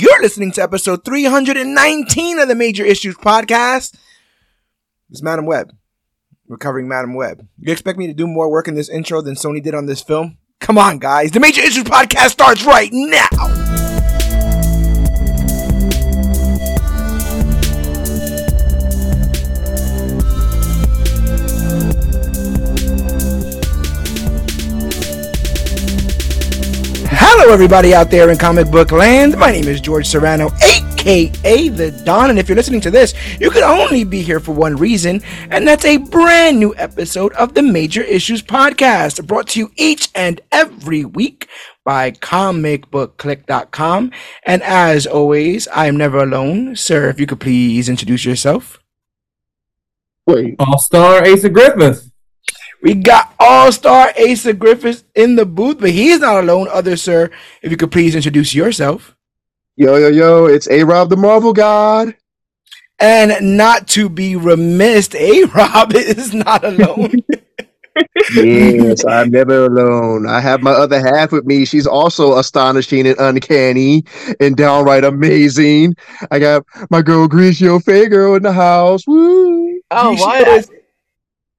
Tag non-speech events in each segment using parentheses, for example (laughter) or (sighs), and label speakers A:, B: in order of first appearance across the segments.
A: You're listening to episode 319 of the Major Issues Podcast. It's Madame Web. We're covering Madame Web. You expect me to do more work in this intro than Sony did on this film? Come on, guys. The Major Issues Podcast starts right now. Hello, everybody out there in comic book land. My name is George Serrano, aka The Don. And if you're listening to this, you can only be here for one reason, and that's a brand new episode of the Major Issues Podcast, brought to you each and every week by comicbookclique.com. And as always, I am never alone. Sir, if you could please introduce yourself.
B: Wait,
C: All Star Asa Griffith.
A: We got All Star Asa Griffiths in the booth, but he's not alone. Other sir, if you could please introduce yourself.
B: yo, yo, yo, it's A Rob the Marvel God.
A: And not to be remiss, A Rob (laughs) is not alone. (laughs) (laughs)
B: Yes, I'm never alone. I have my other half with me. She's also astonishing and uncanny and downright amazing. I got my girl Grigio Fago in the house. Woo!
A: Oh,
D: She
A: what?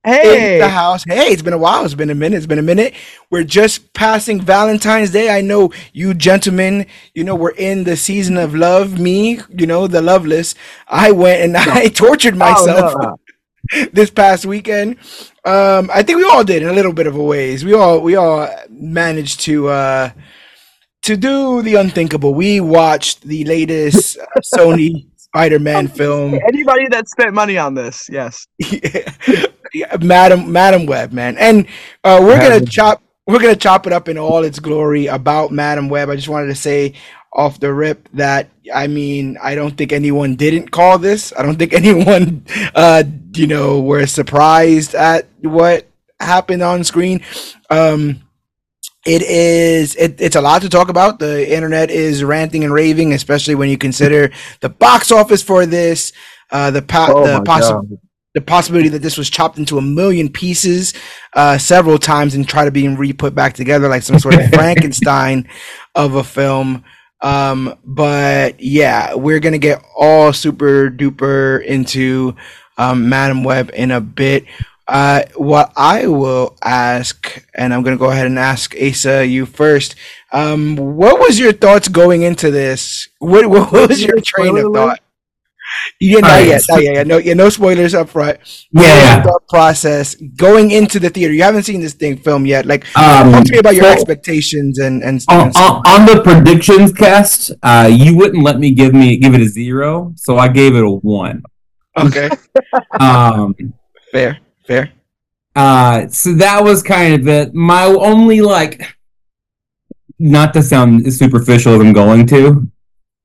D: Hey,
A: the house. Hey, it's been a while. It's been a minute. It's been a minute. We're just passing Valentine's Day. I know you gentlemen, you know, we're in the season of love. Me, you know, the loveless. I went and (laughs) I tortured myself
D: Oh, no. (laughs)
A: this past weekend. Um, I think we all did in a little bit of a ways. We all we all managed to uh to do the unthinkable. We watched the latest Sony (laughs) Spider-Man film.
D: anybody that spent money on this, yes.
A: Yeah, Madam Madame Web, man, and uh, we're gonna chop we're gonna chop it up in all its glory about Madame Web. I just wanted to say off the rip that I mean I don't think anyone didn't call this. I don't think (laughs) anyone, uh, you know, were surprised at what happened on screen. Um, it is it, it's a lot to talk about. The internet is ranting and raving, especially when you consider the box office for this. Uh, the po-
B: Oh
A: the possible. The possibility that this was chopped into a million pieces uh, several times and try to be re-put back together like some sort of (laughs) Frankenstein of a film. Um, but yeah, we're gonna get all super duper into um, Madame Web in a bit. Uh, what I will ask, and I'm gonna go ahead and ask Asa you first. Um, what was your thoughts going into this? What, what was your train of thought? Yeah, not
C: Alright,
A: yet, not yet. yeah, No, yeah, no spoilers up front.
C: Yeah.
A: thought process going into the theater. You haven't seen this thing film yet. Like,
C: Um,
A: talk to me about your
C: so-
A: expectations and and.
C: on,
A: and
C: on the predictions cast, uh, you wouldn't let me give me give it a zero, so I gave it a one.
A: okay, (laughs)
C: Um,
A: fair, fair.
C: uh, so that was kind of it. My only like, not to sound superficial as I'm going to,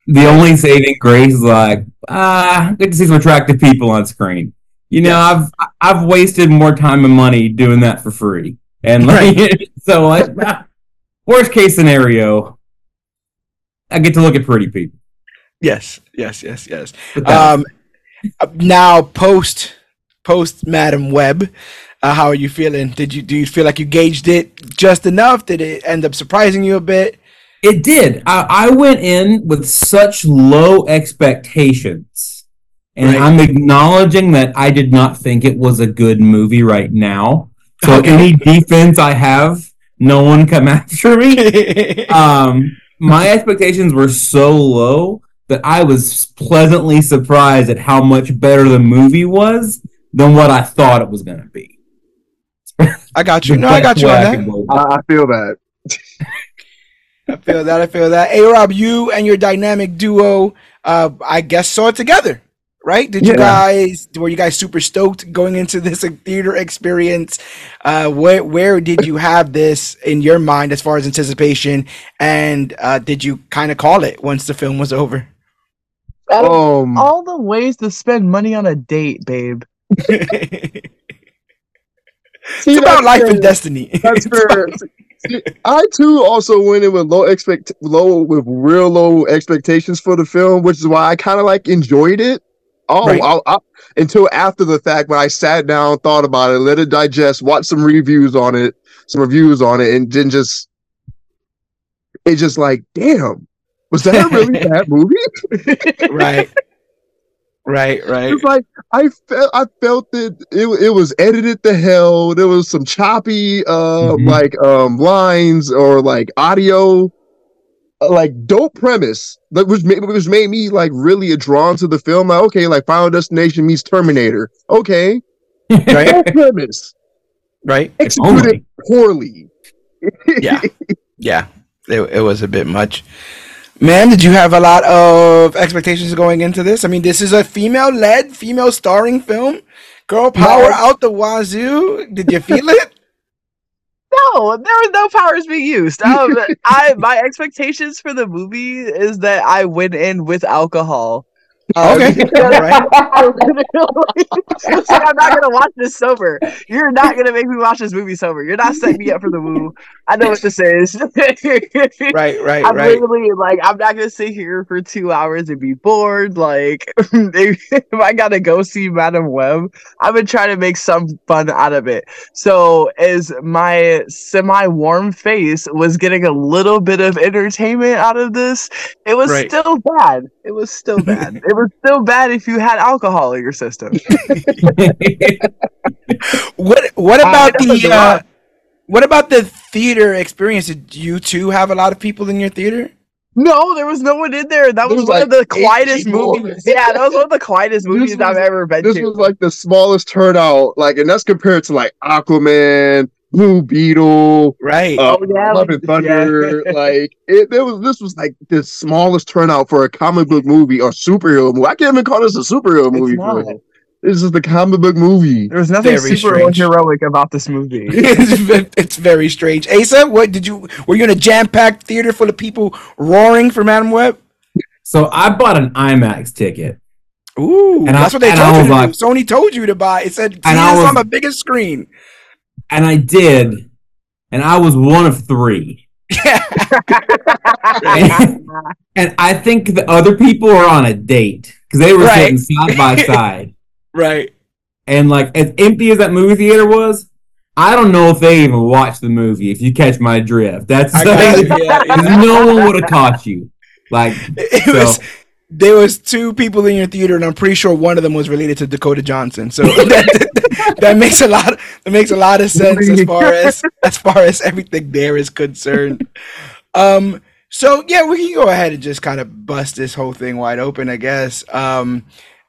C: the only saving grace is like, ah, good to see some attractive people on screen. You know, I've I've wasted more time and money doing that for free, and like, (laughs) so like, ah, worst case scenario, I get to look at pretty people.
A: Yes, yes, yes, yes. Um, now post post Madame Web, uh, how are you feeling? Did you do you feel like you gauged it just enough? Did it end up surprising you a bit?
C: It did. I, I went in with such low expectations. And
A: Right.
C: I'm acknowledging that I did not think it was a good movie right now. So
A: Okay.
C: any defense I have, no one come (laughs) after me. Um, my expectations were so low that I was pleasantly surprised at how much better the movie was than what I thought it was going to be.
A: I got you. No, I got you on that.
B: I, I feel that.
A: I feel that. I feel that. Hey, Rob, you and your dynamic duo, uh, I guess saw it together, right? Did you guys were you guys super stoked going into this theater experience? Uh, where where did you have this in your mind as far as anticipation, and uh, did you kind of call it once the film was over?
B: Um,
D: all the ways to spend money on a date, babe. (laughs) (laughs)
A: it's about life
B: fair.
A: and destiny.
B: That's fair. See, I too also went in with low expect low with real low expectations for the film, which is why I kind of like enjoyed it. Oh,
A: Right.
B: I, I, until after the fact when I sat down, thought about it, let it digest, watched some reviews on it, some reviews on it, and then just it just like, damn, Was that a really (laughs) bad movie?
A: right. Right, right.
B: It's like I felt I felt it, it it was edited to hell. There was some choppy uh
C: Mhm.
B: like um lines or like audio uh, like dope premise that was made which made me like really drawn to the film. Like, okay, like Final Destination meets Terminator. Okay. (laughs)
A: Right,
B: Dope premise.
A: right.
B: Executed poorly. (laughs)
A: Yeah. Yeah. It, it was a bit much. Man, did you have a lot of expectations going into this? I mean, this is a female led, female starring film. Girl power
D: No.
A: out the wazoo. Did you feel it? (laughs)
D: No, there was no powers being used. (laughs) Um, I my expectations for the movie is that I went in with alcohol. Um,
A: Okay. All (laughs) right.
D: Like, (laughs) I'm not gonna watch this sober. You're not gonna make me watch this movie sober. You're not setting me up for the woo. I know what this is. (laughs)
A: Right, right,
D: I'm
A: right.
D: literally like, I'm not gonna sit here for two hours and be bored. Like, if I gotta go see Madame Web, I've been trying to make some fun out of it. So, as my semi-warm face was getting a little bit of entertainment out of this, it was
A: Right.
D: still bad. It was still bad. it was still bad if you had alcohol in your system. (laughs)
A: What what about
D: that
A: the uh, what about the theater experience? Did you two have a lot of people in your theater?
D: No, there was no one in there. That was,
B: was
D: one of the quietest movies. Yeah, that was one of the quietest movies
B: was-
D: I've ever been
B: This
D: to.
B: This was like the smallest turnout, like, and that's compared to like Aquaman, Blue Beetle,
A: Right.
B: uh,
D: Oh, yeah,
B: Love
D: like-
B: and Thunder. (laughs) (laughs) like it, there was this was like the smallest turnout for a comic book movie or superhero movie. I can't even call this a superhero
D: It's
B: movie.
D: not.
B: For real. This is the comic book movie.
D: There was nothing
A: Very
D: super
A: strange.
D: heroic about this movie. (laughs)
A: it's, it's very strange. Asa, what did you? Were you in a jam-packed theater full of people roaring for Madame Web?
C: so I bought an IMAX ticket.
A: Ooh,
C: And I-
A: that's what they told
C: I
A: you.
C: was
A: to do. Sony told you to buy. It said, "See
C: And I
A: this
C: was-
A: on the biggest screen."
C: And I did. And I was one of three. and, (laughs) and I think the other people are on a date because they were
A: Right.
C: sitting side by (laughs) side.
A: right.
C: And like as empty as that movie theater was, I don't know if they even watched the movie. If you catch my drift, that's
A: got you. (laughs) Yeah, yeah.
C: no one would have caught you. Like
A: It
C: So-
A: was. There was two people in your theater, and I'm pretty sure one of them was related to Dakota Johnson. So that, that makes a lot. That makes a lot of sense as far as as far as everything there is concerned. Um. So yeah, we can go ahead and just kind of bust this whole thing wide open, I guess. Um.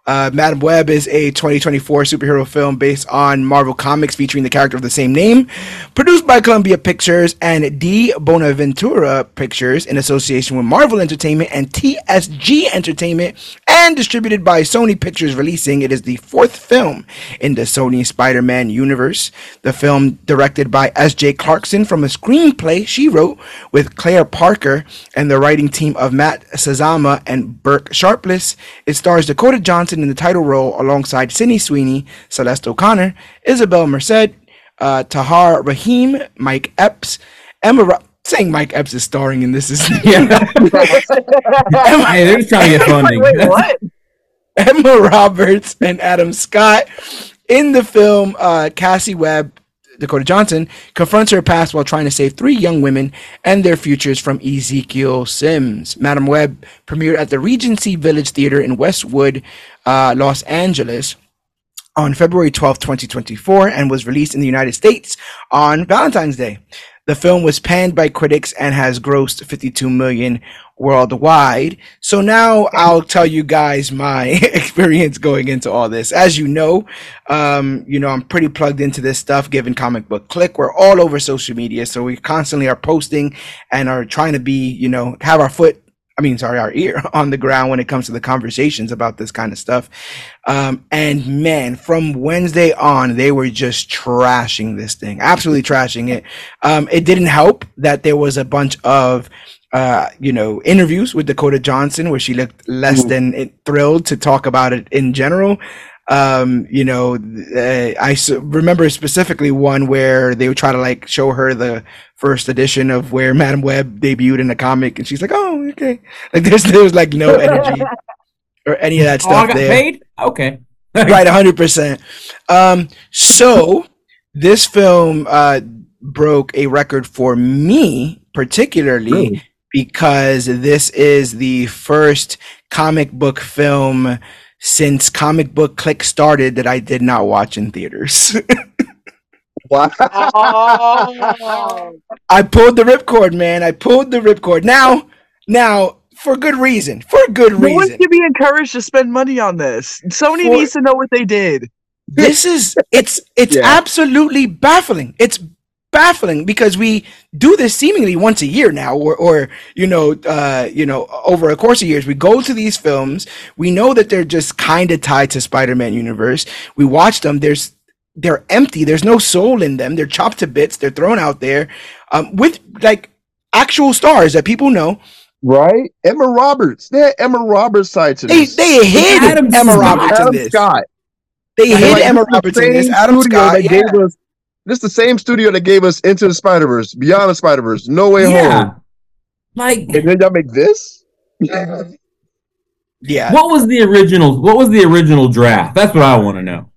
A: Uh, Madame Web is a 2024 superhero film based on Marvel Comics featuring the character of the same name, produced by Columbia Pictures and di Bonaventura Pictures in association with Marvel Entertainment and TSG Entertainment, and distributed by Sony Pictures Releasing. It is the fourth film in the Sony Spider Man universe. The film, directed by S.J. Clarkson from a screenplay she wrote with Claire Parker and the writing team of Matt Sazama and Burke Sharpless. It stars Dakota Johnson in the title role alongside Sydney Sweeney, Celeste O'Connor, Isabel Merced, uh, Tahar Rahim, Mike Epps, Emma. Ro- saying Mike Epps is starring in this is (laughs)
C: hey, they're just trying to get funding.
D: Wait, what? (laughs)
A: Emma Roberts and Adam Scott. In the film, uh, Cassie Webb, Dakota Johnson, confronts her past while trying to save three young women and their futures from Ezekiel Sims. Madame Web premiered at the Regency Village Theater in Westwood, uh, Los Angeles on February 12, 2024, and was released in the United States on Valentine's Day. The film was panned by critics and has grossed 52 million worldwide. So now I'll tell you guys my (laughs) experience going into all this. As you know, um, you know, I'm pretty plugged into this stuff given comic book Clique. We're all over social media, so we constantly are posting and are trying to be, you know, have our foot I mean, sorry, our ear (laughs) on the ground when it comes to the conversations about this kind of stuff. Um, and man, from Wednesday on, they were just trashing this thing, absolutely trashing it. Um, it didn't help that there was a bunch of, uh, you know, interviews with Dakota Johnson where she looked less
B: Mhm.
A: than thrilled to talk about it in general. Um, you know, uh, I s- remember specifically one where they would try to like show her the first edition of where (laughs) Madame Web debuted in the comic, and she's like, "Oh, okay." (laughs) Like there's there's like no energy or any of that
C: Oh, I
A: stuff
C: got
A: there
C: paid? Okay. (laughs)
A: right 100% um so this film uh broke a record for me particularly
C: Really?
A: because this is the first comic book film since comic book Clique started that I did not watch in theaters. (laughs)
B: Wow.
D: Oh.
A: I pulled the ripcord, man. I pulled the ripcord. Now, now for good reason. For good
D: No one
A: reason.
D: should be encouraged to spend money on this. Sony
A: For-
D: needs to know what they did.
A: This is it's it's
B: Yeah.
A: absolutely baffling. It's baffling because we do this seemingly once a year now or or you know uh you know over a course of years we go to these films we know that they're just kind of tied to spider-man universe we watch them there's they're empty there's no soul in them they're chopped to bits they're thrown out there um with like actual stars that people know
B: Right? Emma Roberts. They had Emma Roberts sides in
A: they
B: this.
A: they hid
C: Adam
A: Emma
C: Scott.
A: Roberts in
B: Adam
A: this
B: Scott.
A: they
B: Like,
A: hid
B: this
A: Emma
B: is the
A: Roberts in this Adam Scott
B: that
A: yeah.
B: gave us this is the same studio that gave us Into the Spider Verse, Beyond the Spider Verse, No Way
C: Yeah.
B: Home,
C: Like,
B: and then y'all make this. (laughs)
A: yeah
C: what was the original? What was the original draft? That's what I want to know.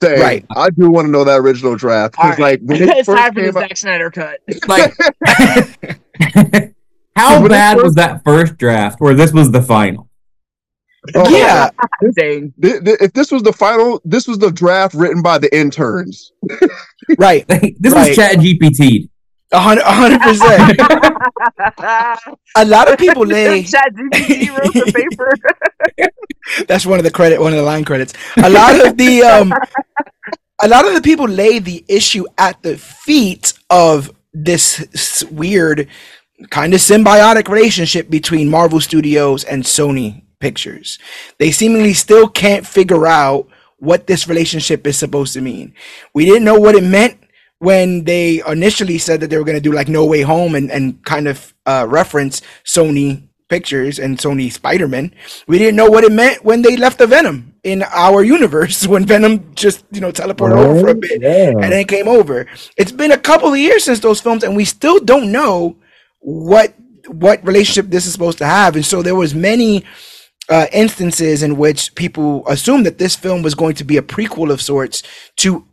B: Dang,
A: Right.
B: I do want to know that original draft because,
D: All right.
B: like, when it
D: it's
B: first
D: time for the
B: came out,
D: Zack Snyder cut. (laughs)
C: Like, (laughs) how
B: When it
C: bad
B: first-
C: was that first draft? Or this was the final?
B: Oh,
A: yeah
D: Dang.
B: th- th- if this was the final, this was the draft written by the interns. (laughs)
A: right (laughs)
C: this
A: Right.
C: was Chat GPT.
A: A hundred, percent. (laughs) A lot of people lay.
D: Chat GPT wrote the paper.
A: That's one of the credit, one of the line credits. A lot of the, um, a lot of the people lay the issue at the feet of this weird, kind of symbiotic relationship between Marvel Studios and Sony Pictures. They seemingly still can't figure out what this relationship is supposed to mean. We didn't know what it meant when they initially said that they were going to do like No Way Home and, and kind of uh, reference Sony Pictures and Sony Spider Man. We didn't know what it meant when they left the Venom in our universe (laughs) when Venom just, you know, teleported over for a bit and then came over. It's been a couple of years since those films, and we still don't know what what relationship this is supposed to have. And so there was many uh, instances in which people assumed that this film was going to be a prequel of sorts to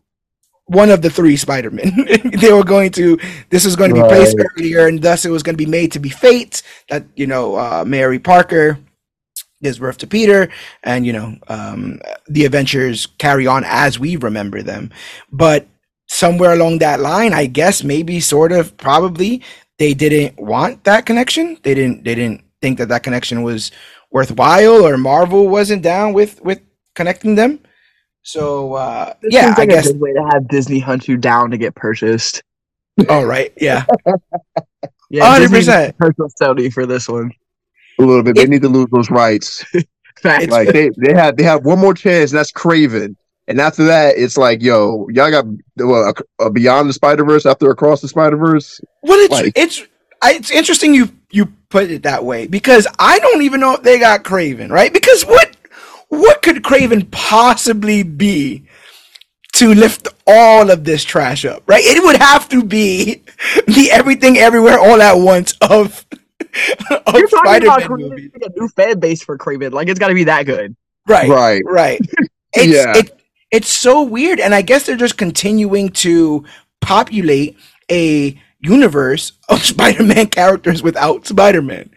A: one of the three Spider-Men. (laughs) they were going to this was going to be placed
B: Right.
A: earlier, and thus it was going to be made to be Fate that you know uh, Mary Parker gives birth to Peter, and you know um, the adventures carry on as we remember them. But somewhere along that line, I guess maybe sort of probably they didn't want that connection. They didn't they didn't think that that connection was worthwhile, or Marvel wasn't down with with connecting them. So uh,
D: This
A: yeah,
D: seems
A: I guess.
D: a good way to have Disney hunt you down to get purchased. (laughs)
A: Oh right, yeah, (laughs)
D: Yeah,
A: hundred
D: Disney
A: percent.
D: purchased Sony for this one.
B: A little bit. They need to lose those rights.
D: Fact. (laughs)
B: Like they, they have they have one more chance, and that's Kraven. And after that, it's like, yo, y'all got well, a, a Beyond the Spider Verse after Across the Spider Verse.
A: Well, it's
B: Like-
A: it's I, it's interesting you you put it that way because I don't even know if they got Kraven right because what what could Kraven possibly be to lift all of this trash up right? It would have to be (laughs) the everything everywhere all at once of (laughs) of
D: You're talking about
A: Spider-Man
D: creating
A: movies.
D: a new fan base for Kraven. Like it's got to be that good.
A: Right,
B: Right.
A: right. (laughs) It's
B: Yeah.
A: it, it's so weird, and I guess they're just continuing to populate a universe of (laughs) Spider-Man characters without Spider-Man,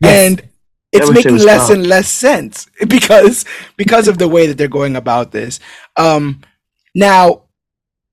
C: Yes.
A: and it's making less
D: stopped.
A: and less sense (laughs) because because of the way that they're going about this. Um, now,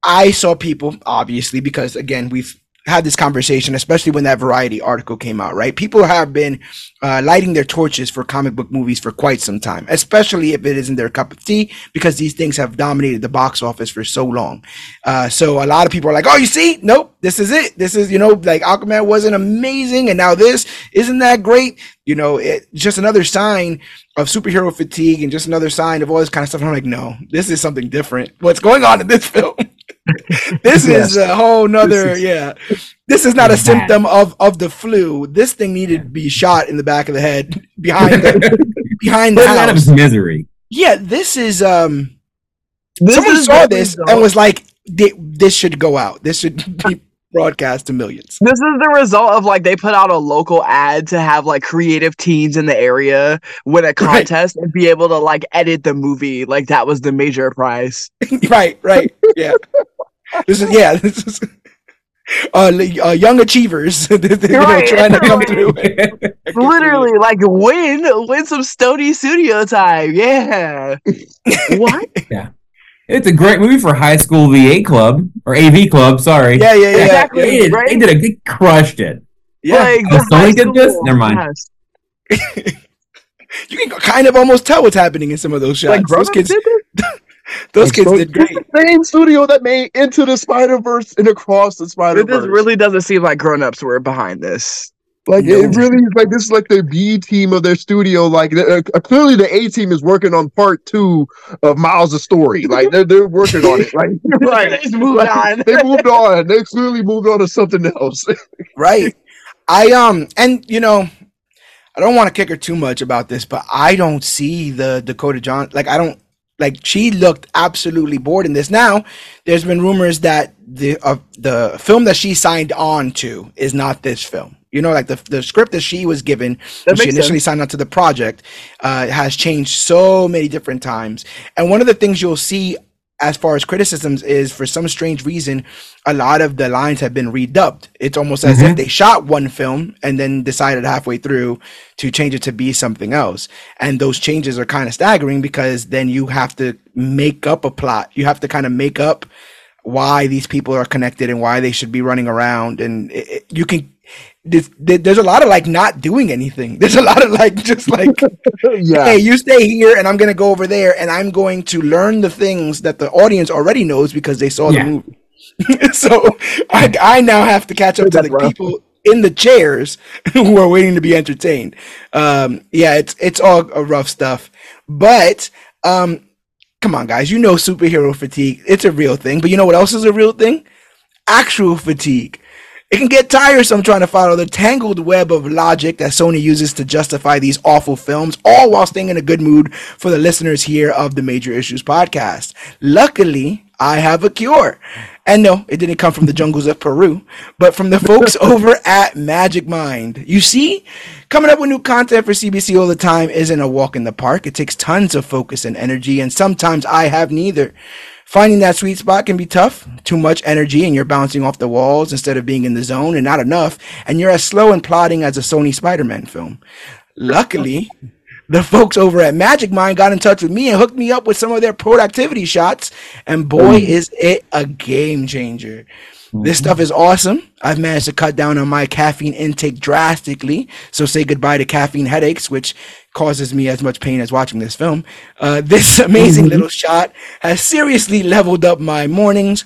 A: I saw people obviously because again we've had this conversation, especially when that Variety article came out. Right, people have been uh, lighting their torches for comic book movies for quite some time, especially if it isn't their cup of tea, because these things have dominated the box office for so long. Uh, so a lot of people are like, "Oh, you see, nope, this is it. This is you know, like Aquaman wasn't amazing, and now this isn't that great. You know, it's just another sign of superhero fatigue, and just another sign of all this kind of stuff." And I'm like, "No, this is something different. What's going on in this (laughs) film?" (laughs) this is a whole nother
B: is-
A: yeah. This is not a symptom of of the flu. This thing needed to be shot in the back of the head (laughs) behind the behind the
C: out of his misery.
A: yeah this is um
D: This
A: someone
D: is
A: saw this
D: saw.
A: and was like this should go out. This should (laughs) be broadcast to millions.
D: This is the result of like they put out a local ad to have like creative teens in the area win a contest and be able to like edit the movie. Like that was the major prize.
A: right right. Yeah this is yeah (laughs) this is uh, uh, young achievers, (laughs) you know,
D: Right,
A: trying to come (laughs) through.
D: Literally, like win, win some Stony Studio time. Yeah. what? Yeah.
C: It's a great movie for high school VA club or AV club. Sorry.
A: Yeah, yeah, yeah,
D: Exactly.
C: They did,
D: right?
C: they did a, they crushed it.
A: yeah.
D: Like,
C: Oh,
D: the
C: Sony did this? Never mind.
D: yes.
A: You can kind of almost tell what's happening in some of those shots.
D: Like
A: those kids,
D: did this?
A: Those kids
B: so-
A: did great.
B: The same studio that made Into the Spider Verse and Across the Spider
D: But This really doesn't seem like grown-ups were behind this.
B: Like
A: No.
B: it really is like this is like the B team of their studio. Like uh, uh, clearly the A team is working on part two of Miles' story. Like they're they're working on it. Like (laughs)
D: Right, (laughs) they moved
B: like,
D: on.
B: They moved on. They clearly moved on to something else. (laughs)
A: right i um and you know i don't want to kick her too much about this but i don't see the dakota john like i don't like she looked absolutely bored in this. Now there's been rumors that the uh, the film that she signed on to is not this film. You know like the, the script that she was given when she initially
D: sense.
A: signed on to the project uh, has changed so many different times. And one of the things you'll see as far as criticisms is for some strange reason a lot of the lines have been redubbed. It's almost as if
C: Mhm.
A: they shot one film and then decided halfway through to change it to be something else. And those changes are kind of staggering because then you have to make up a plot. You have to kind of make up why these people are connected and why they should be running around. And it, it- you can there's, there's a lot of like not doing anything there's a lot of like just like (laughs)
B: yeah.
A: hey, you stay here and I'm going to go over there and I'm going to learn the things that the audience already knows because they saw
C: Yeah.
A: the movie. (laughs) so I, I now have to catch up to the
B: rough.
A: people in the chairs (laughs) who are waiting to be entertained. Um, yeah, it's it's all a rough stuff. But um, come on, guys, you know superhero fatigue. It's a real thing. But you know what else is a real thing? Actual fatigue. It can get tiresome trying to follow the tangled web of logic that Sony uses to justify these awful films, all while staying in a good mood for the listeners here of the Major Issues podcast. Luckily, I have a cure. And no, it didn't come from the jungles of Peru, but from the folks (laughs) over at Magic Mind. You see, coming up with new content for CBC all the time isn't a walk in the park. It takes tons of focus and energy, and sometimes I have neither. Finding that sweet spot can be tough. Too much energy and you're bouncing off the walls instead of being in the zone, and not enough, and you're as slow and plodding as a Sony Spider Man film. Luckily, the folks over at Magic Mind got in touch with me and hooked me up with some of their productivity shots, and boy, is it a game changer. This stuff is awesome. I've managed to cut down on my caffeine intake drastically. So say goodbye to caffeine headaches, which causes me as much pain as watching this film. Uh, this (laughs) amazing little shot has seriously leveled up my mornings.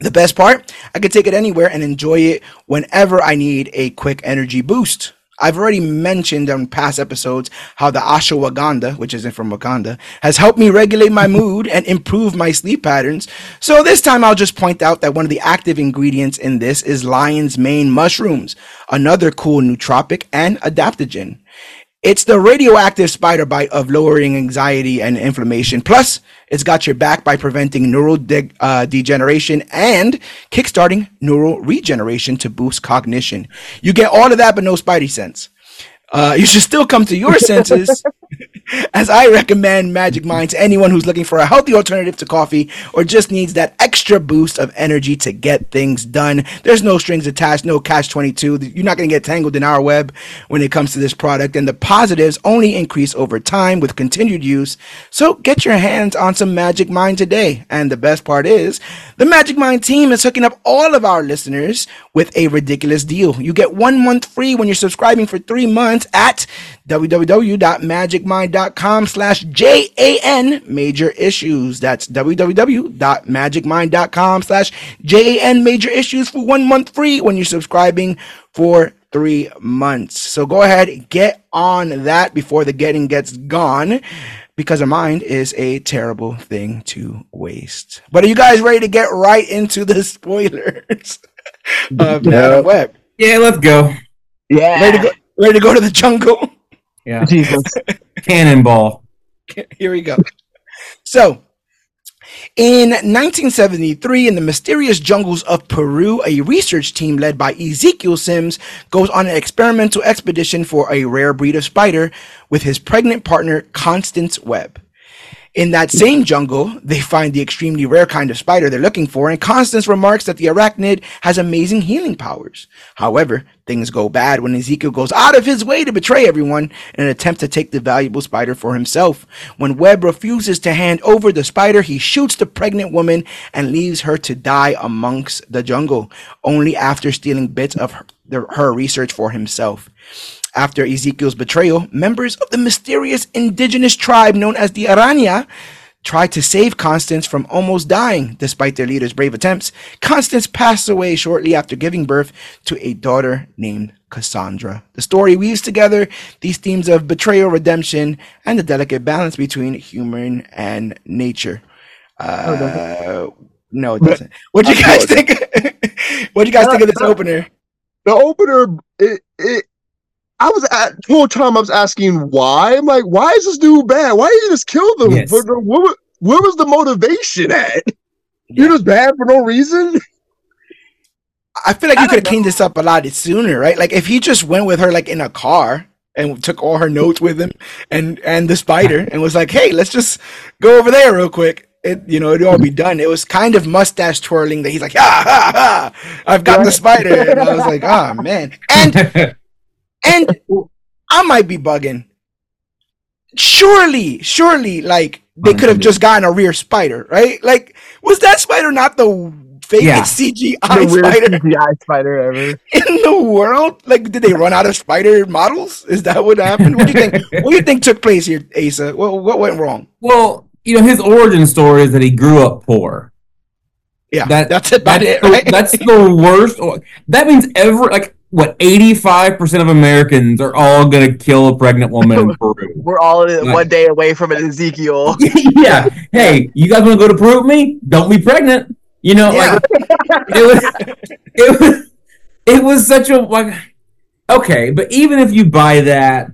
A: The best part, I can take it anywhere and enjoy it whenever I need a quick energy boost. I've already mentioned on past episodes how the ashwagandha, which isn't from Wakanda, has helped me regulate my mood and improve my sleep patterns. So this time I'll just point out that one of the active ingredients in this is lion's mane mushrooms, another cool nootropic and adaptogen. It's the radioactive spider bite of lowering anxiety and inflammation. Plus, it's got your back by preventing neural de- uh, degeneration and kickstarting neural regeneration to boost cognition. You get all of that, but no spidey sense. Uh, you should still come to your senses (laughs) as I recommend Magic Mind to anyone who's looking for a healthy alternative to coffee or just needs that extra boost of energy to get things done. There's no strings attached, no catch 22. You're not going to get tangled in our web when it comes to this product, and the positives only increase over time with continued use. So get your hands on some Magic Mind today. And the best part is, the Magic Mind team is hooking up all of our listeners with a ridiculous deal. You get one month free when you're subscribing for three months at www.magicmind.com slash J-A-N major issues. That's www.magicmind.com slash J-A-N major issues for one month free when you're subscribing for three months. So go ahead, get on that before the getting gets gone because a mind is a terrible thing to waste. But are you guys ready to get right into the (laughs) spoilers of
B: Yeah.
A: Web?
C: Yeah, let's go.
D: Yeah.
A: Ready to go, ready to go to the jungle?
C: Yeah.
D: Jesus.
C: Cannonball. (laughs)
A: Here we go. So, in 1973, in the mysterious jungles of Peru, a research team led by Ezekiel Sims goes on an experimental expedition for a rare breed of spider with his pregnant partner, Constance Webb. In that same jungle, they find the extremely rare kind of spider they're looking for, and Constance remarks that the arachnid has amazing healing powers. However, things go bad when Ezekiel goes out of his way to betray everyone in an attempt to take the valuable spider for himself. When Webb refuses to hand over the spider, he shoots the pregnant woman and leaves her to die amongst the jungle, only after stealing bits of her, her research for himself. After Ezekiel's betrayal, members of the mysterious indigenous tribe known as the Aranya tried to save Constance from almost dying despite their leader's brave attempts. Constance passed away shortly after giving birth to a daughter named Cassandra. The story weaves together these themes of betrayal, redemption, and the delicate balance between human and nature. Uh, no, it doesn't. What (laughs) do you guys think? what do you guys think of this opener?
B: The opener, it, it I was at the whole time I was asking why. I'm like, why is this dude bad? Why did you just kill them?
C: Yes.
B: But the- where, where was the motivation at?
A: Yeah.
B: You're just bad for no reason.
A: I feel like
D: I
A: you could have cleaned this up a lot sooner, right? Like if he just went with her like in a car and took all her notes with him and and the spider and was like, "Hey, let's just go over there real quick." It you know it'd all be done. It was kind of mustache twirling that he's like, "Ha ha ha! I've got the spider." And I was like, "Oh man!" And (laughs) and I might be bugging. Surely, surely, like they could have just gotten a rear spider, right? Like, was that spider not the fakest
C: Yeah.
A: CGI
D: the weirdest
A: spider
D: CGI spider ever. (laughs)
A: in the world? Like, did they run out of spider models? Is that what happened? What do you think? what do you think took place here, Asa? What what went wrong?
C: well, you know, his origin story is that he grew up poor.
A: Yeah,
C: That-
A: that's about
C: That's,
A: it,
C: the, that's the worst. That means every like what eighty five percent of Americans are all gonna kill a pregnant woman in (laughs) Peru.
D: We're all
C: Right.
D: one day away from an Ezekiel. (laughs)
C: yeah. Hey, you guys want to go to Peru with me? Don't be pregnant. You know,
A: Yeah.
C: like it was, it was, it was such a like. Okay, but even if you buy that,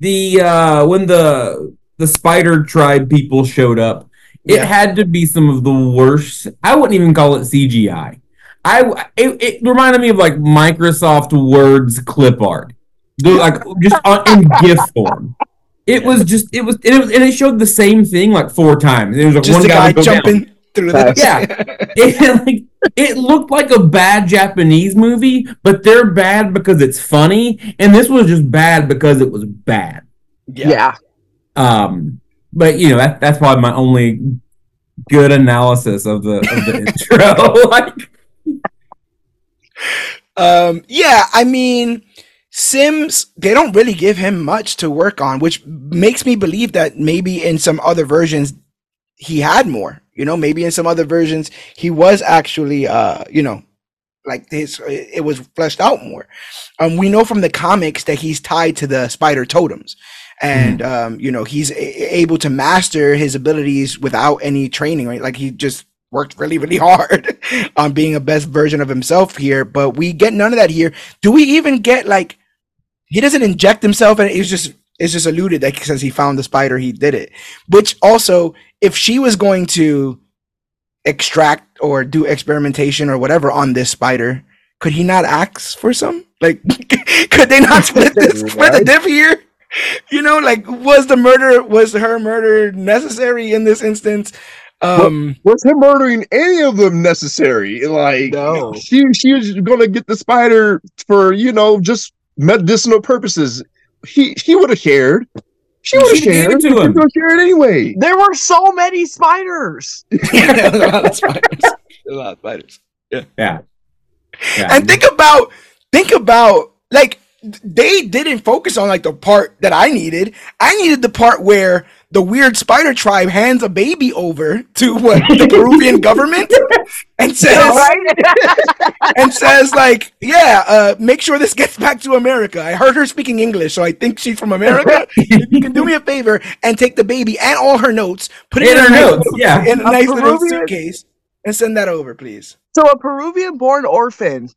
C: the uh when the the spider tribe people showed up, it
A: Yeah.
C: had to be some of the worst. I wouldn't even call it CGI. I it, it reminded me of like Microsoft Word's clip art, The- like just on, in GIF form. It was just it was and it was and it showed the same thing like four times. It was like
A: Just
C: one
A: a guy
C: guy, would go down.
A: jumping through the
C: Yeah. (laughs) It, like, it looked like a bad Japanese movie, but they're bad because it's funny, and this was just bad because it was bad.
A: yeah.
D: Yeah.
C: Um, but you know that that's probably my only good analysis of the of the (laughs) intro. (laughs) like,
A: Um, yeah, I mean, Sims, they don't really give him much to work on, which makes me believe that maybe in some other versions he had more. You know, maybe in some other versions he was actually, uh, you know, like this, it was fleshed out more. Um, we know from the comics that he's tied to the spider totems. And um, you know he's a- able to master his abilities without any training, right? Like he just worked really, really (laughs) hard on being a best version of himself here, but we get none of that here. Do we even get like he doesn't inject himself and it's just it's just alluded that since he found the spider he did it. Which also, if she was going to extract or do experimentation or whatever on this spider, could he not ask for some? Like (laughs) could they not split (laughs) this split the diff here? You know, like was the murder was her murder necessary in this instance? Um
B: Was him murdering any of them necessary? Like,
D: No.
B: she she was gonna get the spider for you know just medicinal purposes. He he would have shared. She would have
C: She'd have
B: shared.
C: it to
B: She was
C: him.
B: gonna share it anyway.
D: There were so many spiders. (laughs)
A: yeah, there was a lot of spiders. (laughs) A lot of spiders.
C: yeah. yeah.
A: And think about think about like they didn't focus on like the part that I needed. I needed the part where the weird spider tribe hands a baby over to what the Peruvian (laughs) government and (laughs) says (laughs) and says like, yeah, uh, make sure this gets back to America. I heard her speaking English, so I think she's from America. If you can do me a favor and take the baby and all her notes, put it
C: In
A: in,
C: her
A: a nice,
C: notes, yeah.
A: in a
D: A
A: nice little suitcase and send that over, please.
D: So a Peruvian born orphan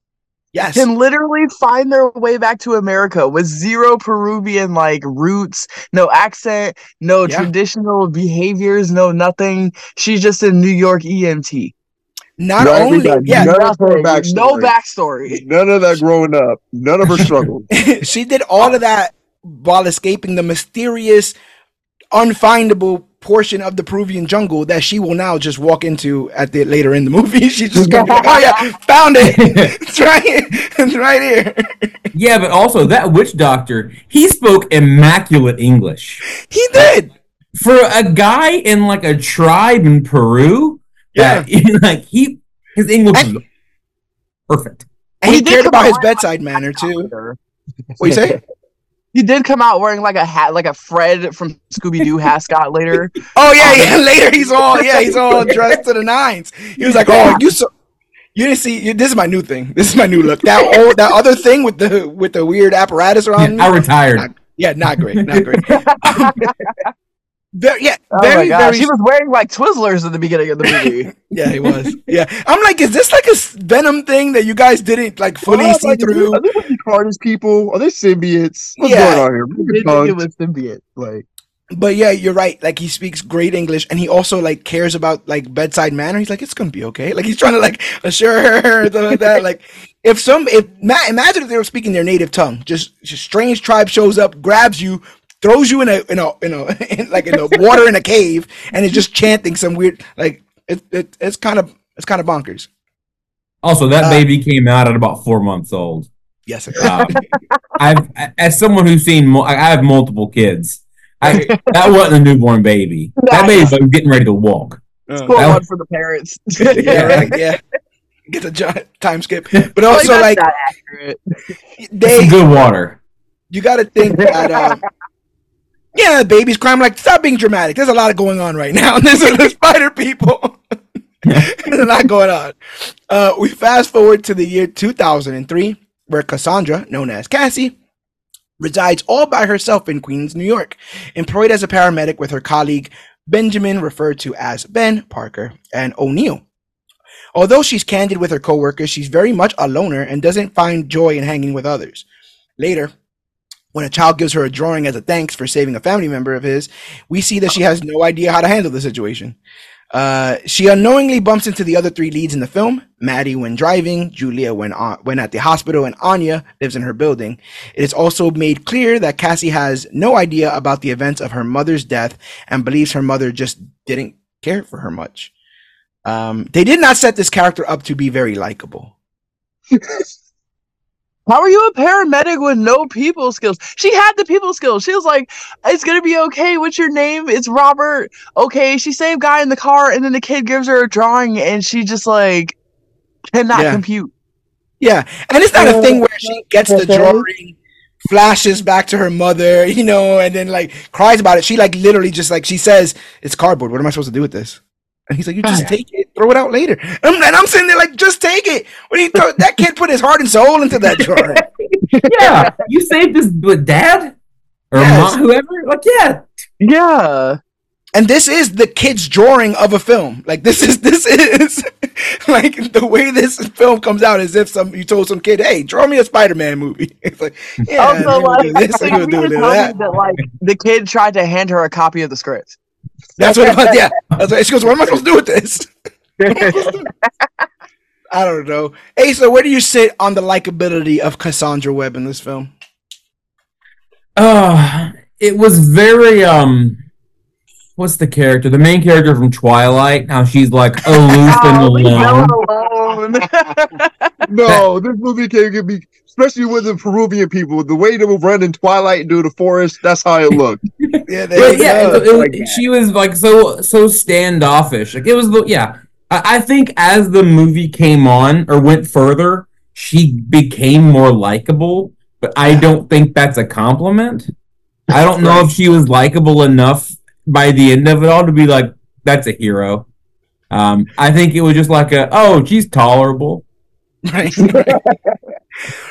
A: Yes.
D: can literally find their way back to America with zero Peruvian like roots, no accent, no
A: Yeah.
D: traditional behaviors, no nothing. She's just a New York EMT.
A: Not
B: Right, we
A: only, yeah,
B: none of her
D: Nothing, no
B: backstory.
D: backstory.
B: None of that growing up. None of her struggle. (laughs)
A: she did all of that while escaping the mysterious, unfindable portion of the Peruvian jungle that she will now just walk into at the later in the movie. (laughs) She's just gonna like, oh yeah, (laughs) found it. (laughs) It's right here. It's right here.
C: yeah, but also that witch doctor, he spoke immaculate English.
A: He did.
C: For a guy in like a tribe in Peru,
A: Yeah.
C: that, like he his English is perfect.
A: And he
D: He did
A: cared about his bedside manner too. What you say?
D: He did come out wearing like a hat, like a Fred from Scooby Doo (laughs) mascot later.
A: Oh yeah, yeah. (laughs) Later he's all yeah, he's all dressed to the nines. He was like, "Oh, you so you didn't see you, this is my new thing. This is my new look. That old that other thing with the with the weird apparatus around.
C: I
A: me.
C: retired.
A: Yeah, not great, not great. (laughs) Very, yeah,
D: Oh
A: very,
D: my gosh,
A: very.
D: he was wearing like Twizzlers at the beginning of the movie. (laughs)
A: yeah, he was. Yeah, I'm like, is this like a s- Venom thing that you guys didn't like fully
B: Well,
A: see
B: like,
A: through?
B: Are they reincarnated people? Are they symbiotes? What's
A: Yeah.
B: going on here?
D: He think it was symbiote. Like,
A: But yeah, you're right. Like he speaks great English, and he also like cares about like bedside manner. He's like, it's gonna be okay. Like he's trying to like assure her and stuff like that. Like if some, if ma- imagine if they were speaking their native tongue, just, just strange tribe shows up, grabs you, throws you in a in a in a (laughs) in, like in the water in a cave, and is just chanting some weird like it, it it's kind of it's kind of bonkers.
C: Also, that
A: Uh,
C: baby came out at about four months old.
A: Yes,
C: Um, I've as someone who's seen, mul- I I have multiple kids. I, that wasn't a newborn baby. That baby was getting ready to walk.
A: Uh,
D: pull
C: that-
D: one for the parents. (laughs)
A: yeah, right, yeah. (laughs) Get the giant time skip, but
D: Like,
A: also
D: that's
A: like
D: not accurate.
A: they
C: Some good water.
A: you got to think that um, yeah baby's crying. I'm like stop being dramatic. There's a lot of going on right now. There's the spider people. There's a lot (laughs) going on. Uh, we fast forward to the year 2003 where cassandra known as cassie resides all by herself in queens new york employed as a paramedic with her colleague benjamin referred to as ben parker and o'neill. Although she's candid with her coworkers she's very much a loner and doesn't find joy in hanging with others. Later when a child gives her a drawing as a thanks for saving a family member of his, we see that she has no idea how to handle the situation. Uh, she unknowingly bumps into the other three leads in the film: Maddie when driving, Julia when on, when at the hospital, and Anya lives in her building. It is also made clear that Cassie has no idea about the events of her mother's death and believes her mother just didn't care for her much. Um, they did not set this character up to be very likable. (laughs)
D: How are you a paramedic with no people skills? She had the people skills. She was like, "It's gonna be okay. What's your name? It's Robert." Okay, she saved guy in the car, and then the kid gives her a drawing, and she just like cannot
A: Yeah.
D: compute.
A: Yeah, and it's not a thing where she gets the drawing, flashes back to her mother, (laughs) you know, and then like cries about it. She like literally just like she says, "It's cardboard. What am I supposed to do with this?" And he's like, "You just take it, throw it out later." And I'm, and I'm sitting there like, "Just take it." When he throw, that kid put his heart and soul into that (laughs) drawing.
C: Yeah, you saved this with dad or
A: Yes.
C: mom, whoever. Like, yeah,
D: Yeah,
A: and this is the kid's drawing of a film. Like this is this is (laughs) like the way this film comes out is if some you told some kid, "Hey, draw me a Spider-Man movie." (laughs) It's like, yeah,
D: also,
A: I'm gonna do this, I'm do a
D: you
A: little that.
D: that, like the kid tried to hand her a copy of the script.
A: That's what it was. Yeah, that's what, she goes, "What am I supposed to do with this?" (laughs) I don't know. Hey, so where do you sit on the likability of Cassandra Webb in this film?
C: Uh, it was very um what's the character? The main character from Twilight, how she's like (laughs) aloof and
D: Oh, leave
C: alone.
D: Alone. (laughs)
B: No, this movie can get me, especially with the Peruvian people. The way they would run in Twilight into the forest, that's how it looked. (laughs)
A: Yeah,
C: But yeah, it- it-
B: like
C: she was like so so standoffish. Like it was the yeah. I, I think as the movie came on or went further, she became more likable. But I don't think that's a compliment. I don't know if she was likable enough by the end of it all to be like that's a hero. Um, I think it was just like a oh she's tolerable.
A: right. (laughs)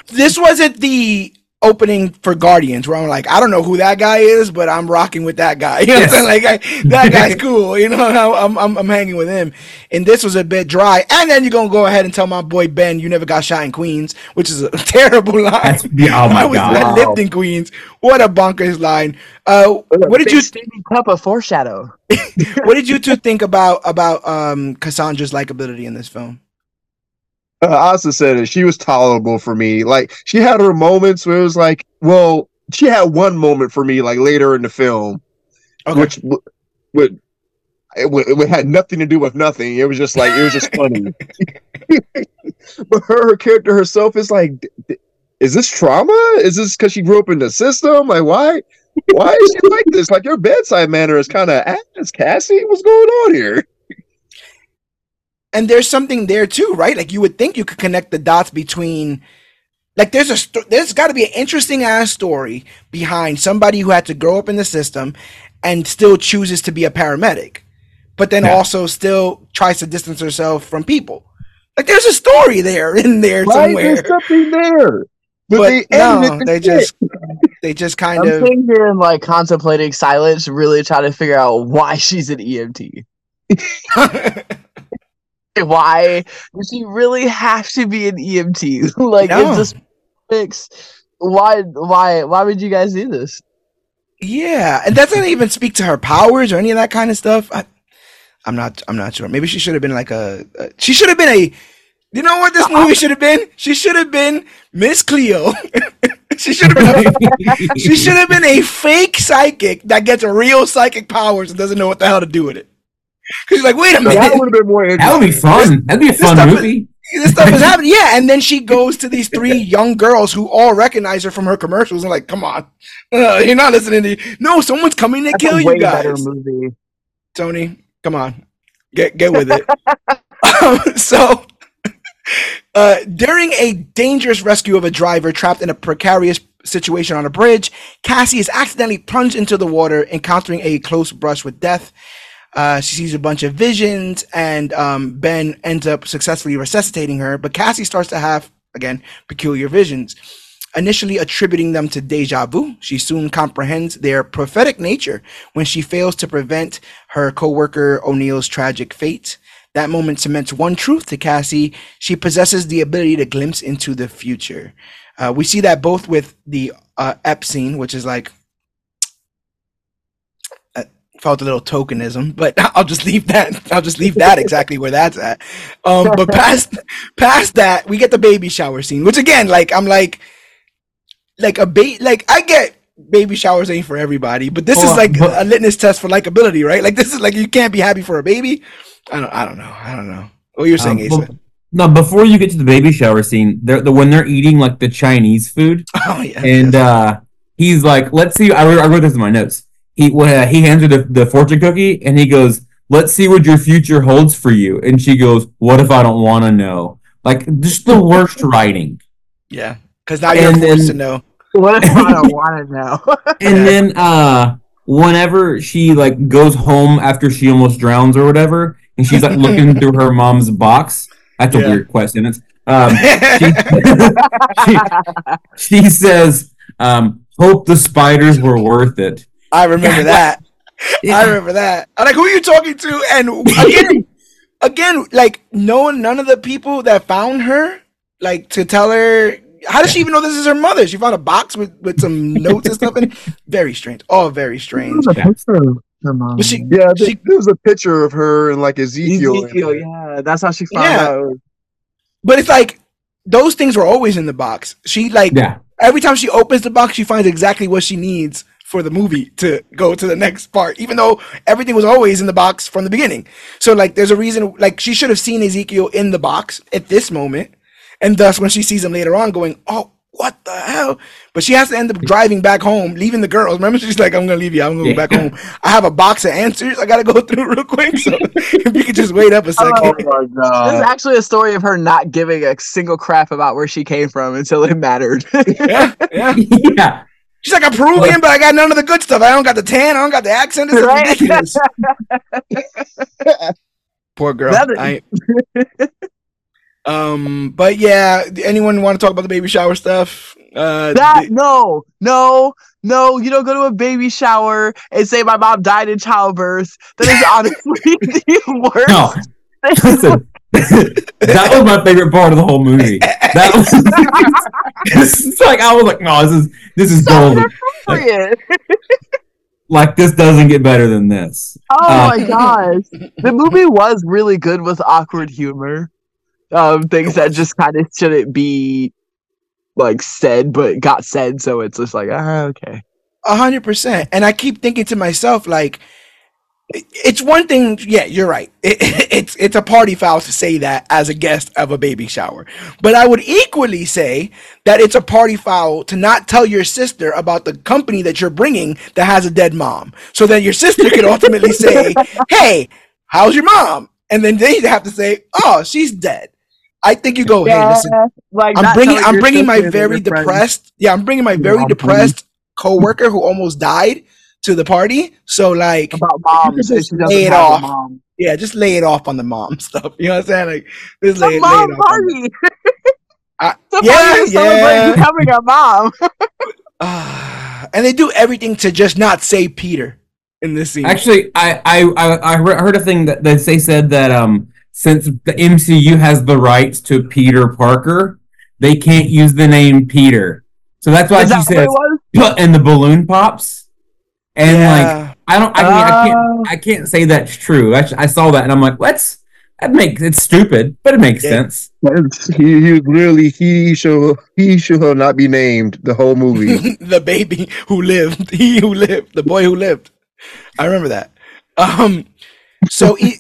A: this wasn't the opening for Guardians where I'm like, I don't know who that guy is, but I'm rocking with that guy. (laughs) You know what I'm saying? Like, I, that guy's (laughs) cool. You know, I'm, I'm, I'm hanging with him. And this was a bit dry. And then you're going to go ahead and tell my boy Ben, you never got shot in Queens, which is a (laughs) terrible line.
C: That's yeah, oh
A: I
C: my
A: was I
C: god.
A: lived in Queens. What a bonkers line. Uh, what did
D: Big
A: you
D: steaming cup of foreshadow?
A: what did you two think about about um Cassandra's likability in this film?
B: Uh, also said it. She was tolerable for me. Like she had her moments where it was like, well, she had one moment for me, like later in the film,
A: Okay.
B: which w- it, it had nothing to do with nothing. It was just like it was just funny. (laughs) (laughs) but her, her character herself is like, is this trauma? Is this because she grew up in the system? Like, why? Why is she like this? Like your bedside manner is kind of ass, Cassie. What's going on here?
A: And there's something there too, right? Like you would think you could connect the dots between, like there's a sto- there's got to be an interesting ass story behind somebody who had to grow up in the system and still chooses to be a paramedic, but then
C: Yeah.
A: also still tries to distance herself from people. Like there's a story there in there
B: Right?
A: somewhere,
B: There's something there. But,
A: but
B: they
A: no, they just they just kind
D: I'm
A: of
D: sitting here and like contemplating silence, really trying to figure out why she's an EMT. (laughs) (laughs) Why does she really have to be an EMT? (laughs) like
A: No.
D: it's just fix. Why? Why? Why would you guys do this?
A: Yeah, and that doesn't even speak to her powers or any of that kind of stuff. I, I'm not. I'm not sure. Maybe she should have been like a. a she should have been a. You know what this movie should have been? She should have been Miss Cleo. (laughs) she should have been. A, she should have been a fake psychic that gets real psychic powers and doesn't know what the hell to do with it. (laughs) Because she's like, wait a minute,
B: That
A: minute,
B: would have been more
C: That would be
B: interesting.
C: fun. That'd be a
A: this
C: fun
A: stuff is-
C: movie.
A: this stuff is (laughs) happening. Yeah, and then she goes to these three (laughs) young girls who all recognize her from her commercials and like, come on, uh, you're not listening to. No, someone's coming to
D: That's
A: kill
D: a
A: you guys.
D: movie.
A: Tony, come on, get get with it. um, so, uh, during a dangerous rescue of a driver trapped in a precarious situation on a bridge, Cassie is accidentally plunged into the water, encountering a close brush with death. Uh, she sees a bunch of visions, and um, Ben ends up successfully resuscitating her. But Cassie starts to have, again, peculiar visions. Initially attributing them to deja vu, she soon comprehends their prophetic nature when she fails to prevent her coworker O'Neill's tragic fate. That moment cements one truth to Cassie: she possesses the ability to glimpse into the future. Uh, we see that both with the uh, Ep scene, which is like felt a little tokenism, but (laughs) I'll just leave that. I'll just leave that exactly where that's at. Um, but (laughs) past past that, we get the baby shower scene, which again, like I'm like, like a bait. like I get baby showers ain't for everybody, but this
C: Hold
A: is
C: on,
A: like
C: but-
A: a litmus test for likability, right? Like this is like you can't be happy for a baby. I don't. I don't know. I don't know. What you're saying,
C: Um,
A: Asa?
C: but- no, before you get to the baby shower scene, they're, the when they're eating like the Chinese food, (laughs)
A: oh yeah.
C: and uh, he's like, "Let's see." I wrote, I wrote this in my notes. He when, uh, he hands her the, the fortune cookie, and he goes, "Let's see what your future holds for you." And she goes, "What if I don't want to know?" Like just the worst writing.
A: yeah. Because now you're
C: and
A: forced
C: then-
A: to know.
D: What if I don't (laughs) want to know?
C: And
A: Yeah.
C: then uh whenever she like goes home after she almost drowns or whatever, and she's like looking through her mom's box. That's a
A: Yeah.
C: weird question. It's um she, (laughs) she, she says, um, hope the spiders were worth it.
A: I remember that. (laughs) I remember that. I'm like, who are you talking to? And again, again, like no none of the people that found her, like to tell her. How does she even know this is her mother? She found a box with, with some notes and stuff in it. Very strange. All very strange. But she,
B: Yeah, there,
A: She-
B: there was a picture of her and like Ezekiel.
D: Ezekiel, yeah, that's how she found
A: Yeah.
D: out.
A: but it's like those things were always in the box. She like
C: Yeah.
A: every time she opens the box, she finds exactly what she needs for the movie to go to the next part, even though everything was always in the box from the beginning. So, like, there's a reason, like, she should have seen Ezekiel in the box at this moment, and thus, when she sees him later on, going, Oh, what the hell? But she has to end up driving back home, leaving the girls. Remember, she's like, I'm gonna leave you, I'm gonna go back home. I have a box of answers I gotta go (laughs) through real quick. So, (laughs) if you could just wait up a second.
B: Oh my
D: This is actually a story of her not giving a single crap about where she came from until it mattered. (laughs)
A: yeah, yeah.
C: yeah.
A: She's like, I'm Peruvian, but I got none of the good stuff. I don't got the tan, I don't got the accent. It's
D: Right?
A: ridiculous. (laughs) Poor girl. I, um, but yeah, anyone want to talk about the baby shower stuff? Uh,
D: that
A: the-
D: no, no, no. You don't go to a baby shower and say my mom died in childbirth. That is (laughs) honestly (laughs) the worst.
C: No. Listen, that was my favorite part of the whole movie. That was (laughs) it's like I was like, no, this is this is
D: So
C: golden.
D: inappropriate. (laughs)
C: Like this doesn't get better than this.
D: Oh
C: Uh,
D: my gosh. The movie was really good with awkward humor. Um, things that just kind of shouldn't be like said, but got said, so it's just like, ah, okay.
A: A hundred percent. And I keep thinking to myself, like, it's one thing. Yeah, you're right. (laughs) It, it's it's a party foul to say that as a guest of a baby shower. But I would equally say that it's a party foul to not tell your sister about the company that you're bringing that has a dead mom. So that your sister could ultimately (laughs) say, "Hey, how's your mom?" And then they have to say, "Oh, she's dead." I think you go, "Hey, listen,
D: like
A: I'm bringing I'm bringing my very
D: friends-
A: depressed yeah I'm bringing my very depressed coworker who almost died to the party so like
D: about moms.
A: just
D: and she doesn't
A: lay it off.
D: mom.
A: yeah just lay it off on the mom (laughs) stuff you know what I'm saying like just
D: It's
A: lay,
D: a
A: lay
D: mom
A: it off on them.
D: party. (laughs)
A: I-
D: It's a
A: yeah,
D: party to celebrate
A: yeah.
D: becoming a mom.
A: Ah, (laughs) (sighs) and they do everything to just not say Peter in this scene
C: Actually, I I I, I heard heard a thing that, that they said that um since the MCU has the rights to Peter Parker, they can't use the name Peter. So that's why
D: Is
C: she
D: that
C: says "Put," and the balloon pops. And like. I don't I, mean, I
D: Oh.
C: can't I can't say that's true. I, I saw that and I'm like, let's that makes it's stupid, but it makes
A: Yeah.
C: sense.
B: He, he literally he shall he shall not be named the whole movie. (laughs)
A: the baby who lived (laughs) he who lived the boy who lived I remember that um so e-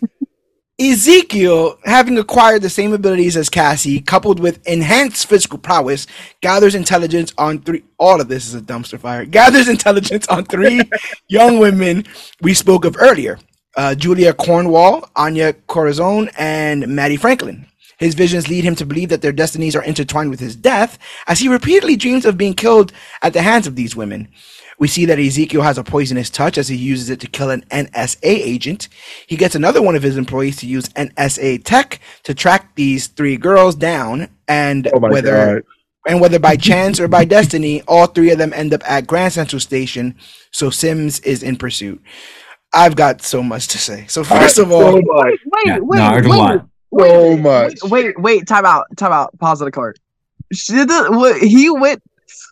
A: Ezekiel, having acquired the same abilities as Cassie, coupled with enhanced physical prowess, gathers intelligence on three. All of this is a dumpster fire. (laughs) Gathers intelligence on three (laughs) young women we spoke of earlier: uh, Julia Cornwall, Anya Corazon, and Mattie Franklin. His visions lead him to believe that their destinies are intertwined with his death, as he repeatedly dreams of being killed at the hands of these women. We see that Ezekiel has a poisonous touch as he uses it to kill an NSA agent. He gets another one of his employees to use NSA tech to track these three girls down, and
B: Oh
A: whether
B: god.
A: and whether by chance or by destiny, all three of them end up at Grand Central Station. So Sims is in pursuit. I've got so much to say. So first of all,
B: so much.
D: Wait,
C: Yeah,
D: wait,
C: no,
D: wait, wait,
B: So
D: wait,
B: much.
D: Wait, wait, wait, time out, time out. Pause the card. She did the, what, he went.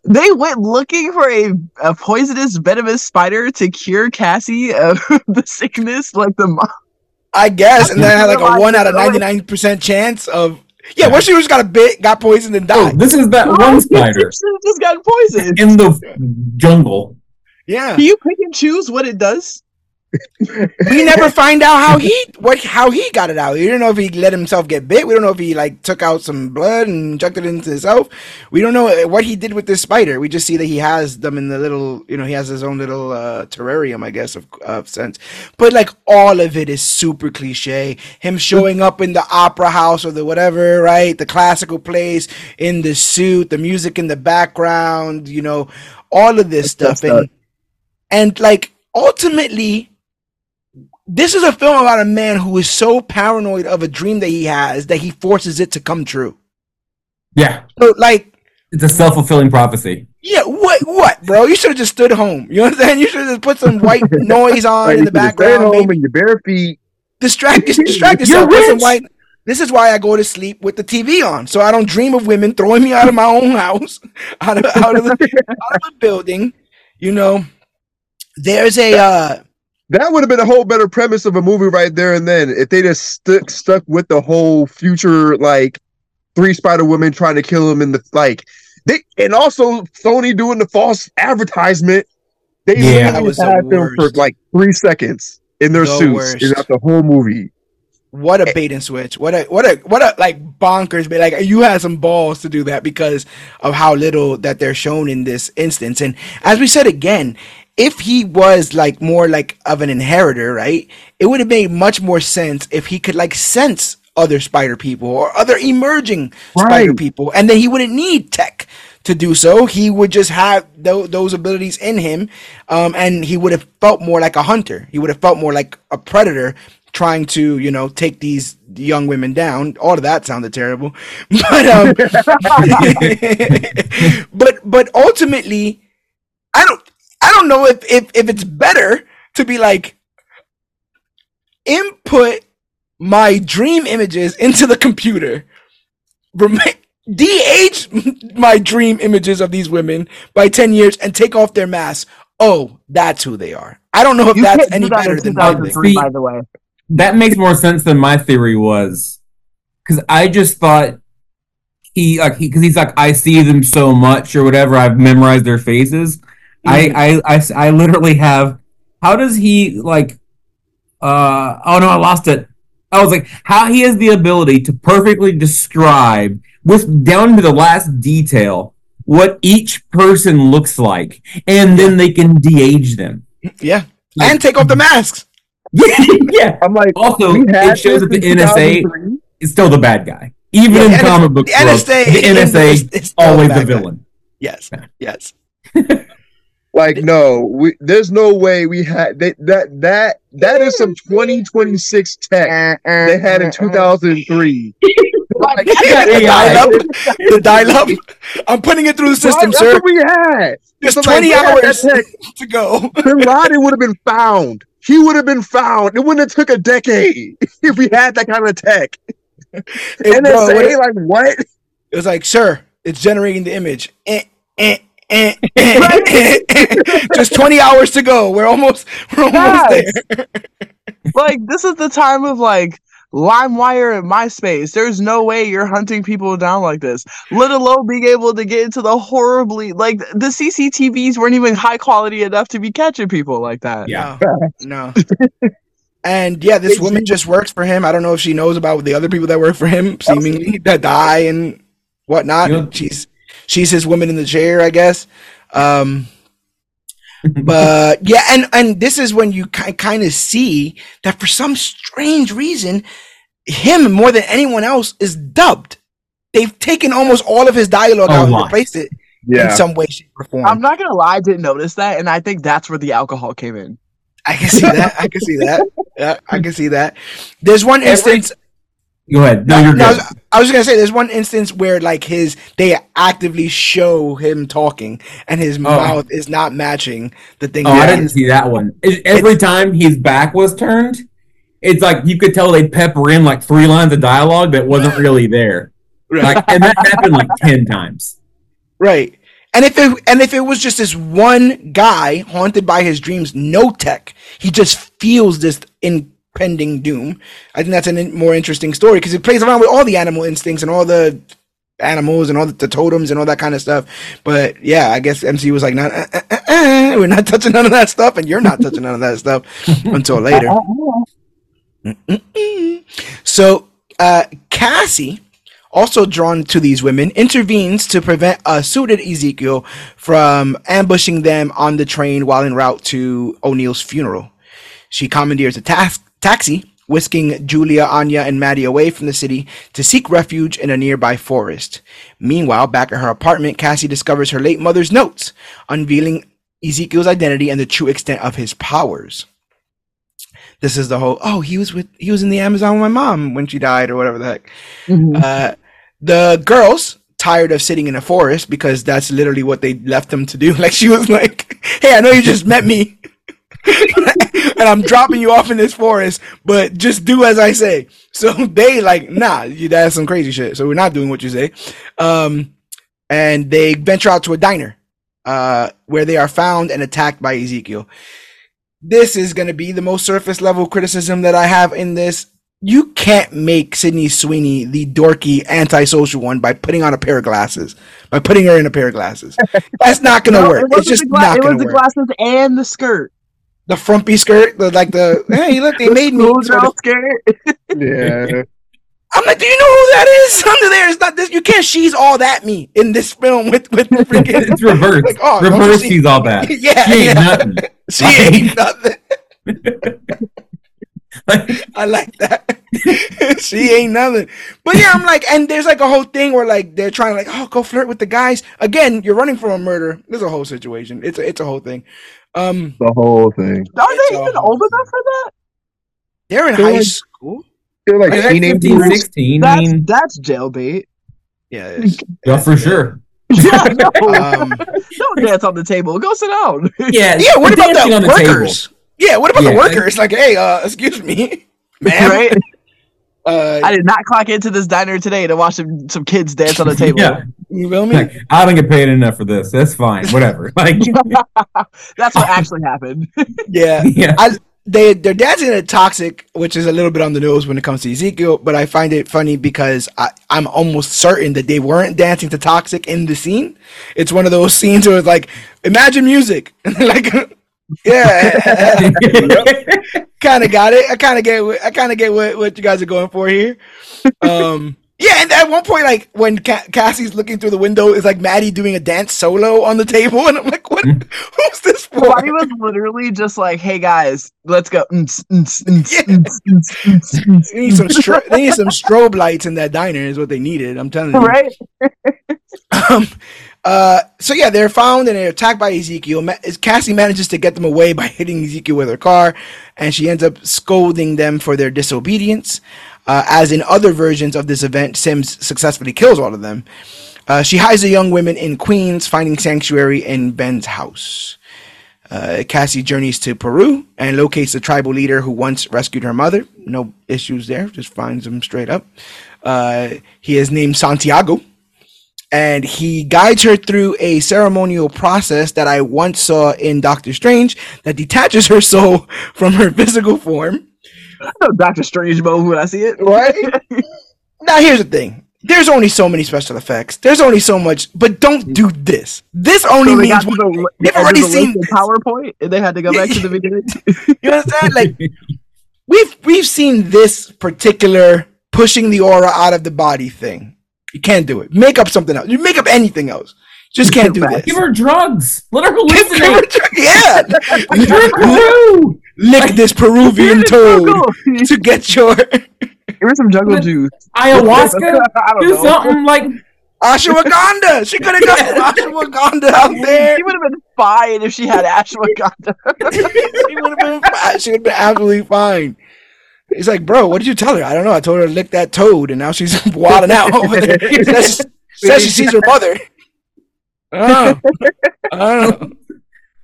D: They went looking for a, a poisonous, venomous spider to cure Cassie of (laughs) the sickness, like the mom.
A: I guess, and then I had like a one out of ninety nine percent chance of yeah. What she just got a bit, got poisoned and
C: Oh,
A: died.
C: this is that one spider (laughs)
D: just got poisoned.
C: in the jungle.
A: Yeah,
D: Can you pick and choose what it does?
A: We (laughs) never find out how he what how he got it out. We don't know if he let himself get bit. We don't know if he like took out some blood and injected it into himself. We don't know what he did with this spider. We just see that he has them in the little, you know, he has his own little uh, terrarium, I guess, of, of sense. But like all of it is super cliche. Him showing up in the opera house or the whatever, right? The classical place in the suit, the music in the background, you know, all of this
B: That's
A: stuff, and and like ultimately this is a film about a man who is so paranoid of a dream that he has that he forces it to come true.
C: Yeah,
A: So, like,
C: it's a self fulfilling prophecy.
A: yeah, what, what, bro? You should have just stood home. You know what I'm saying? You should have just put some white (laughs) noise on
B: Like,
A: in
B: you
A: the
B: could stay
A: background.
B: home in your bare feet.
A: distract, distract (laughs)
C: You're
A: yourself. Put some
C: rich.
A: white. This is why I go to sleep with the TV on, so I don't dream of women throwing me out of my own house, (laughs) out of out of the, out of the building. You know, there's a uh,
B: That would have been a whole better premise of a movie right there and then if they just stuck stuck with the whole future like three Spider Women trying to kill him in the like they and also Sony doing the false advertisement. They
C: Yeah.
B: literally
A: That was the
B: had them for like three seconds in their
A: The
B: suits
A: worst.
B: throughout the whole movie.
A: What a eh. bait and switch! What a what a what a like bonkers! But like you had some balls to do that because of how little that they're shown in this instance. And as we said again, if he was like more like of an inheritor, right? It would have made much more sense if he could like sense other spider people or other emerging spider people, and then he wouldn't need tech to do so. He would just have tho- those abilities in him, um, and he would have felt more like a hunter. He would have felt more like a predator trying to, you know, take these young women down. All of that sounded terrible, (laughs) but um, (laughs) (laughs) but but ultimately, I don't I don't know if if if it's better to be like input my dream images into the computer. Rem- (laughs) de-age my dream images of these women by 10 years and take off their masks. Oh, that's who they are. I don't know if
D: You
A: that's any
D: that
A: better than my thing.
D: 2003,
C: See-
D: by the way.
C: That makes more sense than my theory was, because I just thought he like because he's like I see them so much or whatever. I've memorized their faces. I, I I I literally have. How does he like uh oh no, I lost it. I was like, how he has the ability to perfectly describe with down to the last detail what each person looks like, and then they can de-age them.
A: Yeah,
C: Like-
A: and take off the masks.
C: yeah. (laughs) yeah.
B: I'm like,
C: Also, it shows that the NSA is still the bad guy, even
A: Yeah,
C: in
A: the
C: comic book
A: The
C: world.
A: NSA,
C: The NSA
A: is- is
C: always
A: bad
C: the
A: guy.
C: villain.
A: Yes, yes. (laughs)
B: Like, no, we, there's no way we had that. That that that is some 2026 tech they had in 2003. (laughs)
D: Like,
A: dial-up. (laughs) The dial-up. (laughs) I'm putting it through the system,
B: That's
A: sir.
B: we had.
A: There's
B: So, like,
A: 20
B: we had
A: hours
B: tech.
A: to go.
B: Bin Laden would have been found. He would have been found. It wouldn't have took a decade if we had that kind of tech.
A: It,
B: And
A: bro, it,
B: like what?
A: it was like, sir, it's generating the image. Eh, eh, eh, eh, eh, eh. Just 20 hours to go. We're almost, we're almost
D: Yes.
A: there. (laughs)
D: like this is the time of like LimeWire and MySpace. There's no way you're hunting people down like this. Let alone being able to get into the horribly like the CCTVs weren't even high quality enough to be catching people like that.
C: Yeah.
A: No. (laughs) no. And yeah, this woman just works for him. I don't know if she knows about the other people that work for him, seemingly that die and whatnot.
C: Yeah.
A: She's she's his woman in the chair, I guess. Um, but yeah, and and this is when you kind of see that for some strange reason, him more than anyone else is dubbed. They've taken almost all of his dialogue
C: A
A: out and replaced it in some way, shape, or form.
D: I'm not gonna lie, I didn't notice that, and I think that's where the alcohol came in.
A: I can see that. I can see that. Yeah, I can see that. There's one (laughs) instance.
C: Go ahead. No, you're
A: No, I
C: good.
A: was, I was gonna say there's one instance where like his they actively show him talking and his oh. mouth is not matching the thing.
C: Oh, I didn't see that one. Every time his back was turned, it's like you could tell they pepper in like three lines of dialogue that wasn't really there.
A: Right.
C: Like, and that happened like ten times.
A: Right. And if it and if it was just this one guy haunted by his dreams, no tech, he just feels this impending doom. I think that's a in, more interesting story because it plays around with all the animal instincts and all the animals and all the, the totems and all that kind of stuff. But yeah, I guess MC was like, "Not, uh, uh, uh, uh, we're not (laughs) touching none of that stuff, and you're not touching none of that stuff (laughs) until later." Mm-mm-mm. So uh, Cassie, also drawn to these women, intervenes to prevent a suited Ezekiel from ambushing them on the train while en route to O'Neill's funeral. She commandeers a tas- taxi, whisking Julia, Anya, and Mattie away from the city to seek refuge in a nearby forest. Meanwhile, back at her apartment, Cassie discovers her late mother's notes, unveiling Ezekiel's identity and the true extent of his powers. This is the whole oh he was with he was in the amazon with my mom when she died or whatever the heck. Uh, the girls tired of sitting in a forest because that's literally what they left them to do. (laughs) Like she was like hey i know you just met me (laughs) and i'm dropping you off in this forest but just do as i say so (laughs) they like nah you that's some crazy shit so we're not doing what you say um and they venture out to a diner uh where they are found and attacked by ezekiel this is going to be the most surface level criticism that I have in this. You can't make Sydney Sweeney the dorky antisocial one by putting on a pair of glasses, by putting her in a pair of glasses. That's not going to
D: No,
A: work.
D: It
A: It's just
D: gla-
A: not
D: it was the
A: work.
D: glasses and the skirt.
A: The frumpy skirt, the like the hey, look, they made me.
D: Schoolgirl
A: Sort of,
D: skirt. (laughs)
B: Yeah.
A: I'm like, do you know who that is (laughs) under there? It's not this. You can't. She's all that me in this film with with freaking.
C: it's reversed.
A: Like, oh, don't
C: reverse.
A: see-
C: She's all that. (laughs)
A: yeah,
C: She ain't
A: yeah.
C: nothing.
A: She ain't nothing. I like that. she ain't nothing. But yeah, I'm like, and there's like a whole thing where like they're trying to like, oh, go flirt with the guys. Again, you're running from a murder. There's a whole situation. It's a, it's a whole thing. Um,
B: The whole thing.
D: Are they even old enough for that?
A: they're in
B: They're
A: high
B: like-
A: school.
B: They're like
C: Like, that's
B: teenagers.
C: 15, 16.
D: That's
C: mean,
D: that's jailbait.
A: Yeah. it is.
C: yeah, for sure. (laughs)
D: Yeah, (laughs) no,
A: Um,
D: don't dance on the table. Go sit down.
C: Yeah, (laughs)
A: yeah. What about the
C: on the table.
A: workers? Yeah. What about
C: Yeah,
A: the
C: I-
A: workers? Like, hey, uh, excuse me, ma'am.
D: right?
A: Uh,
D: I did not clock into this diner today to watch some, some kids dance on the (laughs) table.
C: Yeah,
A: you feel me?
C: like, I don't get paid enough for this. That's fine. Whatever. (laughs) Like, (laughs)
D: That's what actually happened.
A: Yeah.
C: yeah.
A: I they they're dancing at toxic, which is a little bit on the nose when it comes to Ezekiel, but I find it funny because I, I'm almost certain that they weren't dancing to toxic in the scene. It's one of those scenes where it's like, imagine music. like Yeah, (laughs) kind of got it. I kind of get. what- I kind of get what, what you guys are going for here. Um, yeah, and at one point, like when Ca- Cassie's looking through the window, it's like Mattie doing a dance solo on the table, and I'm like, what? Hmm. Who's this for?
D: Why was literally just like, "Hey guys, let's go."
A: Yeah. They need some stro- they need some strobe lights in that diner is what they needed. I'm telling you.
D: Right? (laughs)
A: Um, uh, so yeah, they're found and they're attacked by Ezekiel. Cassie manages to get them away by (laughs) hitting Ezekiel with her car, and she ends up scolding them for their disobedience. Uh, as in other versions of this event, Sims successfully kills all of them. Uh, she hides the young women in Queens, finding sanctuary in Ben's house. Uh, Cassie journeys to Peru and locates the tribal leader who once rescued her mother. No issues there, just finds him straight up. Uh, he is named Santiago and he guides her through a ceremonial process that I once saw in Doctor Strange that detaches her (laughs) soul from her physical form.
D: Doctor Strange mode when I see it.
A: Right? Now, here's the thing. There's only so many special effects. There's only so much, but don't do this. This only
D: So
A: means one-
D: the,
A: They've already seen
D: PowerPoint, and they had to go back to the (laughs) beginning.
A: you understand? Like we've we've seen this particular pushing the aura out of the body thing. You can't do it. Make up something else. You make up anything else. Just can't do this.
C: Give her drugs. Let her
A: Give- (laughs) give her-
C: hallucinate.
A: yeah.
C: Drink Peru.
A: Lick this Peruvian toad to get your (laughs)
D: Give her some jungle juice.
C: Ayahuasca. (laughs)
D: I don't
C: Do
D: know.
C: something like
A: ashwagandha. She could have got ashwagandha out there.
D: She would have been fine if she had ashwagandha.
A: She would have been fine. She would have been absolutely fine. He's like, bro, what did you tell her? I don't know. I told her to lick that toad, and now she's (laughs) wilding out over there. Says, says she sees her mother. Oh, (laughs) oh.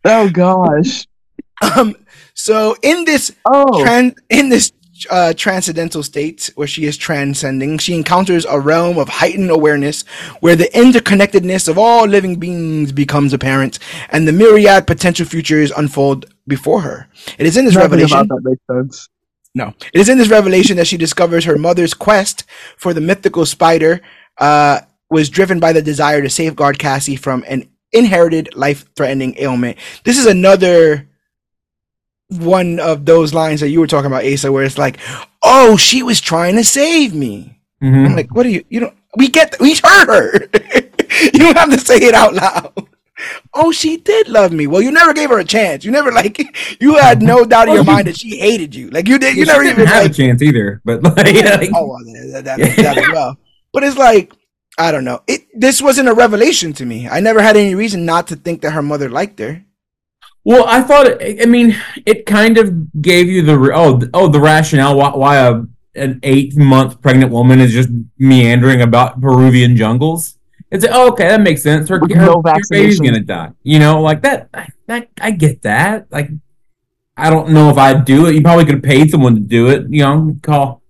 D: oh gosh.
A: Um. So in this
D: Oh.
A: tran- in this uh, transcendental state where she is transcending, she encounters a realm of heightened awareness where the interconnectedness of all living beings becomes apparent and the myriad potential futures unfold before her. It is in this
D: Nothing
A: revelation.
D: about that makes sense.
A: No, it is in this revelation that she discovers her mother's quest for the mythical spider uh, was driven by the desire to safeguard Cassie from an inherited life-threatening ailment. This is another one of those lines that you were talking about, Asa, where it's like, "Oh, she was trying to save me."
C: Mhm.
A: I'm like, "What are you? You know, we get, we heard her. (laughs) you don't have to say it out loud." Oh, she did love me. Well, you never gave her a chance. You never (laughs) like you had no (laughs) doubt in your mind that she hated you. Like you did. You never
C: didn't
A: even
C: have
A: like,
C: a chance either. But (laughs) like, like
A: oh, well, that, that, that, that as well. But it's like I don't know. It this wasn't a revelation to me. I never had any reason not to think that her mother liked her.
C: Well, I thought. It, I mean, it kind of gave you the oh oh the rationale why, why a an eight month pregnant woman is just meandering about Peruvian jungles. It's like, oh, okay, that makes sense. Her,
D: With
C: her,
D: no
C: your baby's gonna die. You know, like that. That I get that. Like, I don't know if I'd do it. You probably could have paid someone to do it. You know, call.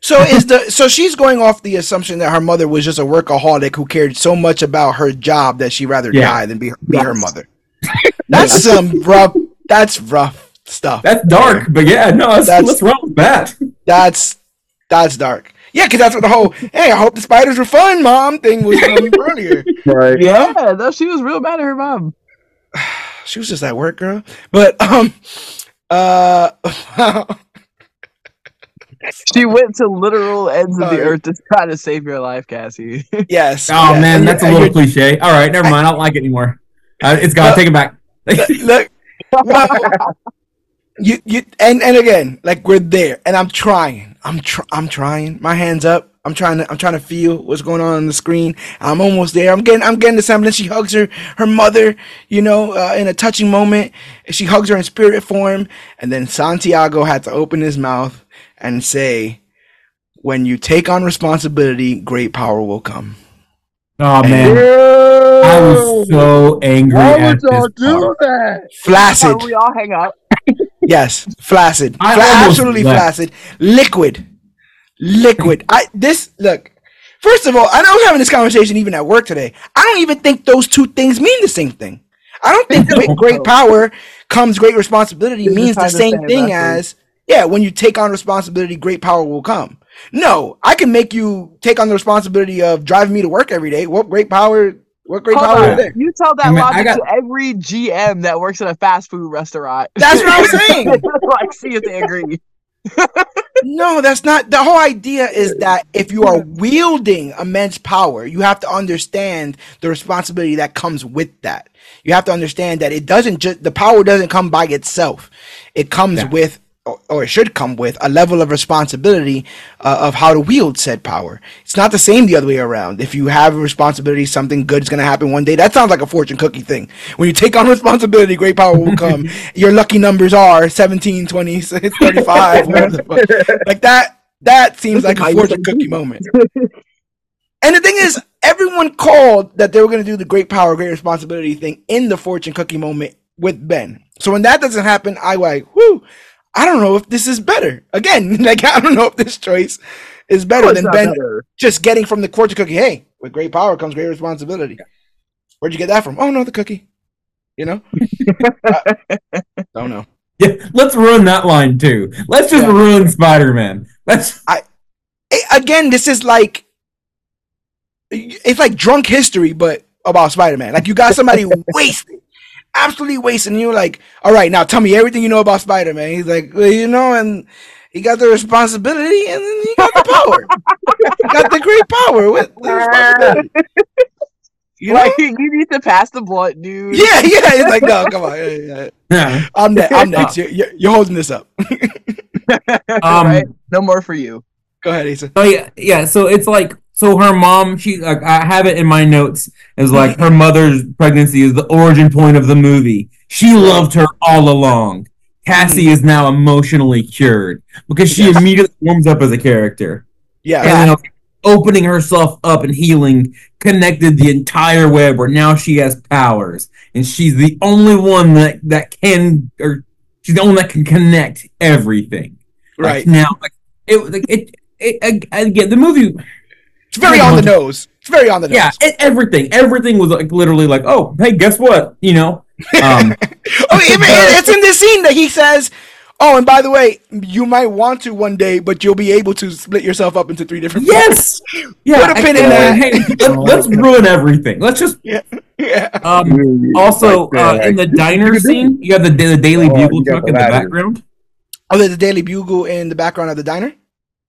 A: So is the (laughs) so she's going off the assumption that her mother was just a workaholic who cared so much about her job that she'd rather
C: Yeah.
A: die than be be her mother. (laughs) That's some rough. That's rough stuff.
C: That's dark, but yeah, no, that's,
A: That's-
C: what's wrong with that?
A: That's that's dark. Yeah, because that's what the whole "Hey, I hope the spiders were fun, mom" thing was from earlier. (laughs)
B: Right.
D: Yeah, no, she was real mad at her mom. (sighs)
A: She was just at work, girl. But um, uh, (laughs)
D: She went to literal ends of the earth to try to save your life, Cassie. (laughs)
A: yes.
C: Oh
A: yeah,
C: man, that's a little cliche. All right, never mind. I don't like it anymore. Uh, it's gone.
A: Look-
C: Take it back.
A: Look, no, you you and and again, like we're there, and I'm trying. I'm tr- I'm trying. My hands up. I'm trying to I'm trying to feel what's going on on the screen. I'm almost there. I'm getting I'm getting the semblance. She hugs her her mother, you know, uh, in a touching moment. She hugs her in spirit form, and then Santiago had to open his mouth and say, "When you take on responsibility, great power will come."
C: Oh man, I was so angry
B: Why
C: at
B: would y'all
C: this
B: do
C: part.
B: that?
A: Flaccid.
D: we all hang up. (laughs)
A: Yes, flaccid. Fla- absolutely flaccid. Liquid. Liquid. I this look. First of all, I was having this conversation even at work today. I don't even think those two things mean the same thing. I don't think great, great power comes great responsibility
D: They're
A: means the
D: just trying to
A: same thing as yeah, when you take on responsibility, great power will come. No, I can make you take on the responsibility of driving me to work every day. Well, great power What great
D: Hold
A: power
D: on.
A: is there?
D: You tell that
C: I mean,
D: logic
C: got-
D: to every GM that works at a fast food restaurant. (laughs)
A: That's what I'm (laughs) saying.
D: like, see if they agree. (laughs)
A: No, that's not the whole idea is that if you are wielding immense power, you have to understand the responsibility that comes with that. You have to understand that it doesn't just the power doesn't come by itself. It comes
C: Yeah.
A: with or, or it should come with a level of responsibility uh, of how to wield said power. It's not the same the other way around. If you have a responsibility, something good is going to happen one day. That sounds like a fortune cookie thing. When you take on (laughs) responsibility, great power will come. (laughs) Your lucky numbers are 17, 20, (laughs) 35, whatever the fuck. like that. That seems like a fortune cookie moment. And the thing is, everyone called that they were going to do the great power, great responsibility thing in the fortune cookie moment with Ben. So when that doesn't happen, I like, whoo, I don't know if this is better. Again, (laughs) like I don't know if this choice is better than
D: not
A: Ben
D: better.
A: just getting from the fortune cookie. Hey, with great power comes great responsibility. Where'd you get that from? Oh no, the cookie. You know? I (laughs) don't know.
C: Yeah, let's ruin that line too. Let's just
A: Yeah.
C: ruin Spider-Man. Let's (laughs)
A: Eh, again, this is like it's like drunk history, but about Spider-Man. Like you got somebody wasted, absolutely wasted, and you're like, all right, now tell me everything you know about Spider-Man. He's like, well, you know, and he got the responsibility, and then he got the power. he got the great power with the responsibility. You know?
D: Like you need to pass the blunt, dude.
A: yeah, yeah. It's like, no, come on. yeah, yeah.
C: yeah.
A: I'm next. I'm next. You're, you're, you're holding this up. (laughs)
C: Um, (laughs)
D: right? No more for you.
A: Go ahead, Asa.
C: Oh yeah, yeah. So it's like so her mom. She like I have it in my notes is like her (laughs) mother's pregnancy is the origin point of the movie. She loved her all along. Cassie mm-hmm. is now emotionally cured because she
A: Yes.
C: immediately warms up as a character.
A: Yeah.
C: And opening herself up and healing connected the entire web where now she has powers and she's the only one that that can or she's the only one that can connect everything. Like,
A: Right.
C: now, like it, like it, it, ag- again, the movie,
A: It's very on the nose. It's very on the nose.
C: yeah, it, everything, everything was like literally like, oh, hey, guess what? You know, um, (laughs)
A: Oh, even, (laughs) it's in this scene that he says, "Oh, and by the way, you might want to one day, but you'll be able to split yourself up into three different."
C: yes, (laughs) yeah.
A: Put a pin
C: I-
A: in that.
C: Hey, let, let's ruin everything. Let's just
A: yeah, yeah.
C: um. Also, uh, in the diner
B: you could do
C: scene, you have the, the Daily
B: Oh,
C: Bugle
B: you got
C: truck in the background.
A: Oh, there's the Daily Bugle in the background of the diner.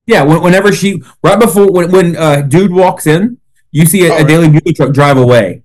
C: Yeah, when, whenever she right before when when uh, dude walks in, you see a,
A: Oh,
C: a
A: right.
C: Daily Bugle truck drive away.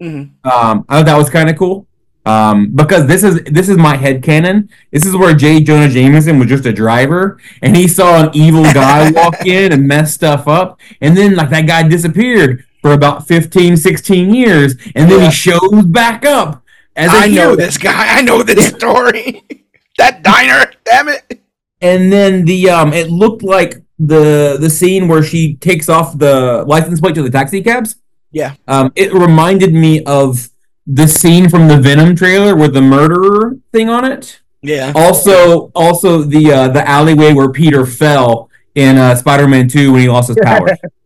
A: hmm
C: Um, I thought that was kind of cool. Um, because this is this is my head canon. This is where J. Jonah Jameson was just a driver, and he saw an evil guy (laughs) walk in and mess stuff up, and then like that guy disappeared for about 15, 16 years, and then
A: Yeah.
C: he shows back up as a
A: I know this guy. I know this story. (laughs) that diner. Damn it.
C: And then the um it looked like the the scene where she takes off the license plate to the taxi cabs.
A: Yeah.
C: um it reminded me of the scene from the venom trailer with the murderer thing on it.
A: Yeah.
C: also also the uh the alleyway where peter fell in uh spider-man 2 when he lost his powers (laughs)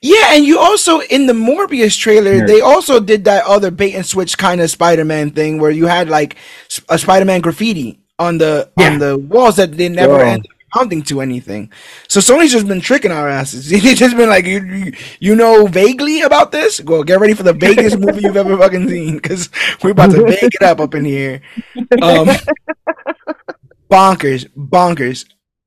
A: Yeah, and you also in the Morbius trailer, they also did that other bait and switch kind of Spider-Man thing where you had like a Spider-Man graffiti on the
C: Yeah.
A: on the walls that they never
B: Yeah.
A: ended up amounting to anything. So Sony's just been tricking our asses. (laughs) It's just been like you, you you know vaguely about this. Well, get ready for the vaguest movie you've ever fucking seen because we're about to vague it up up in here. Um, (laughs) bonkers, bonkers.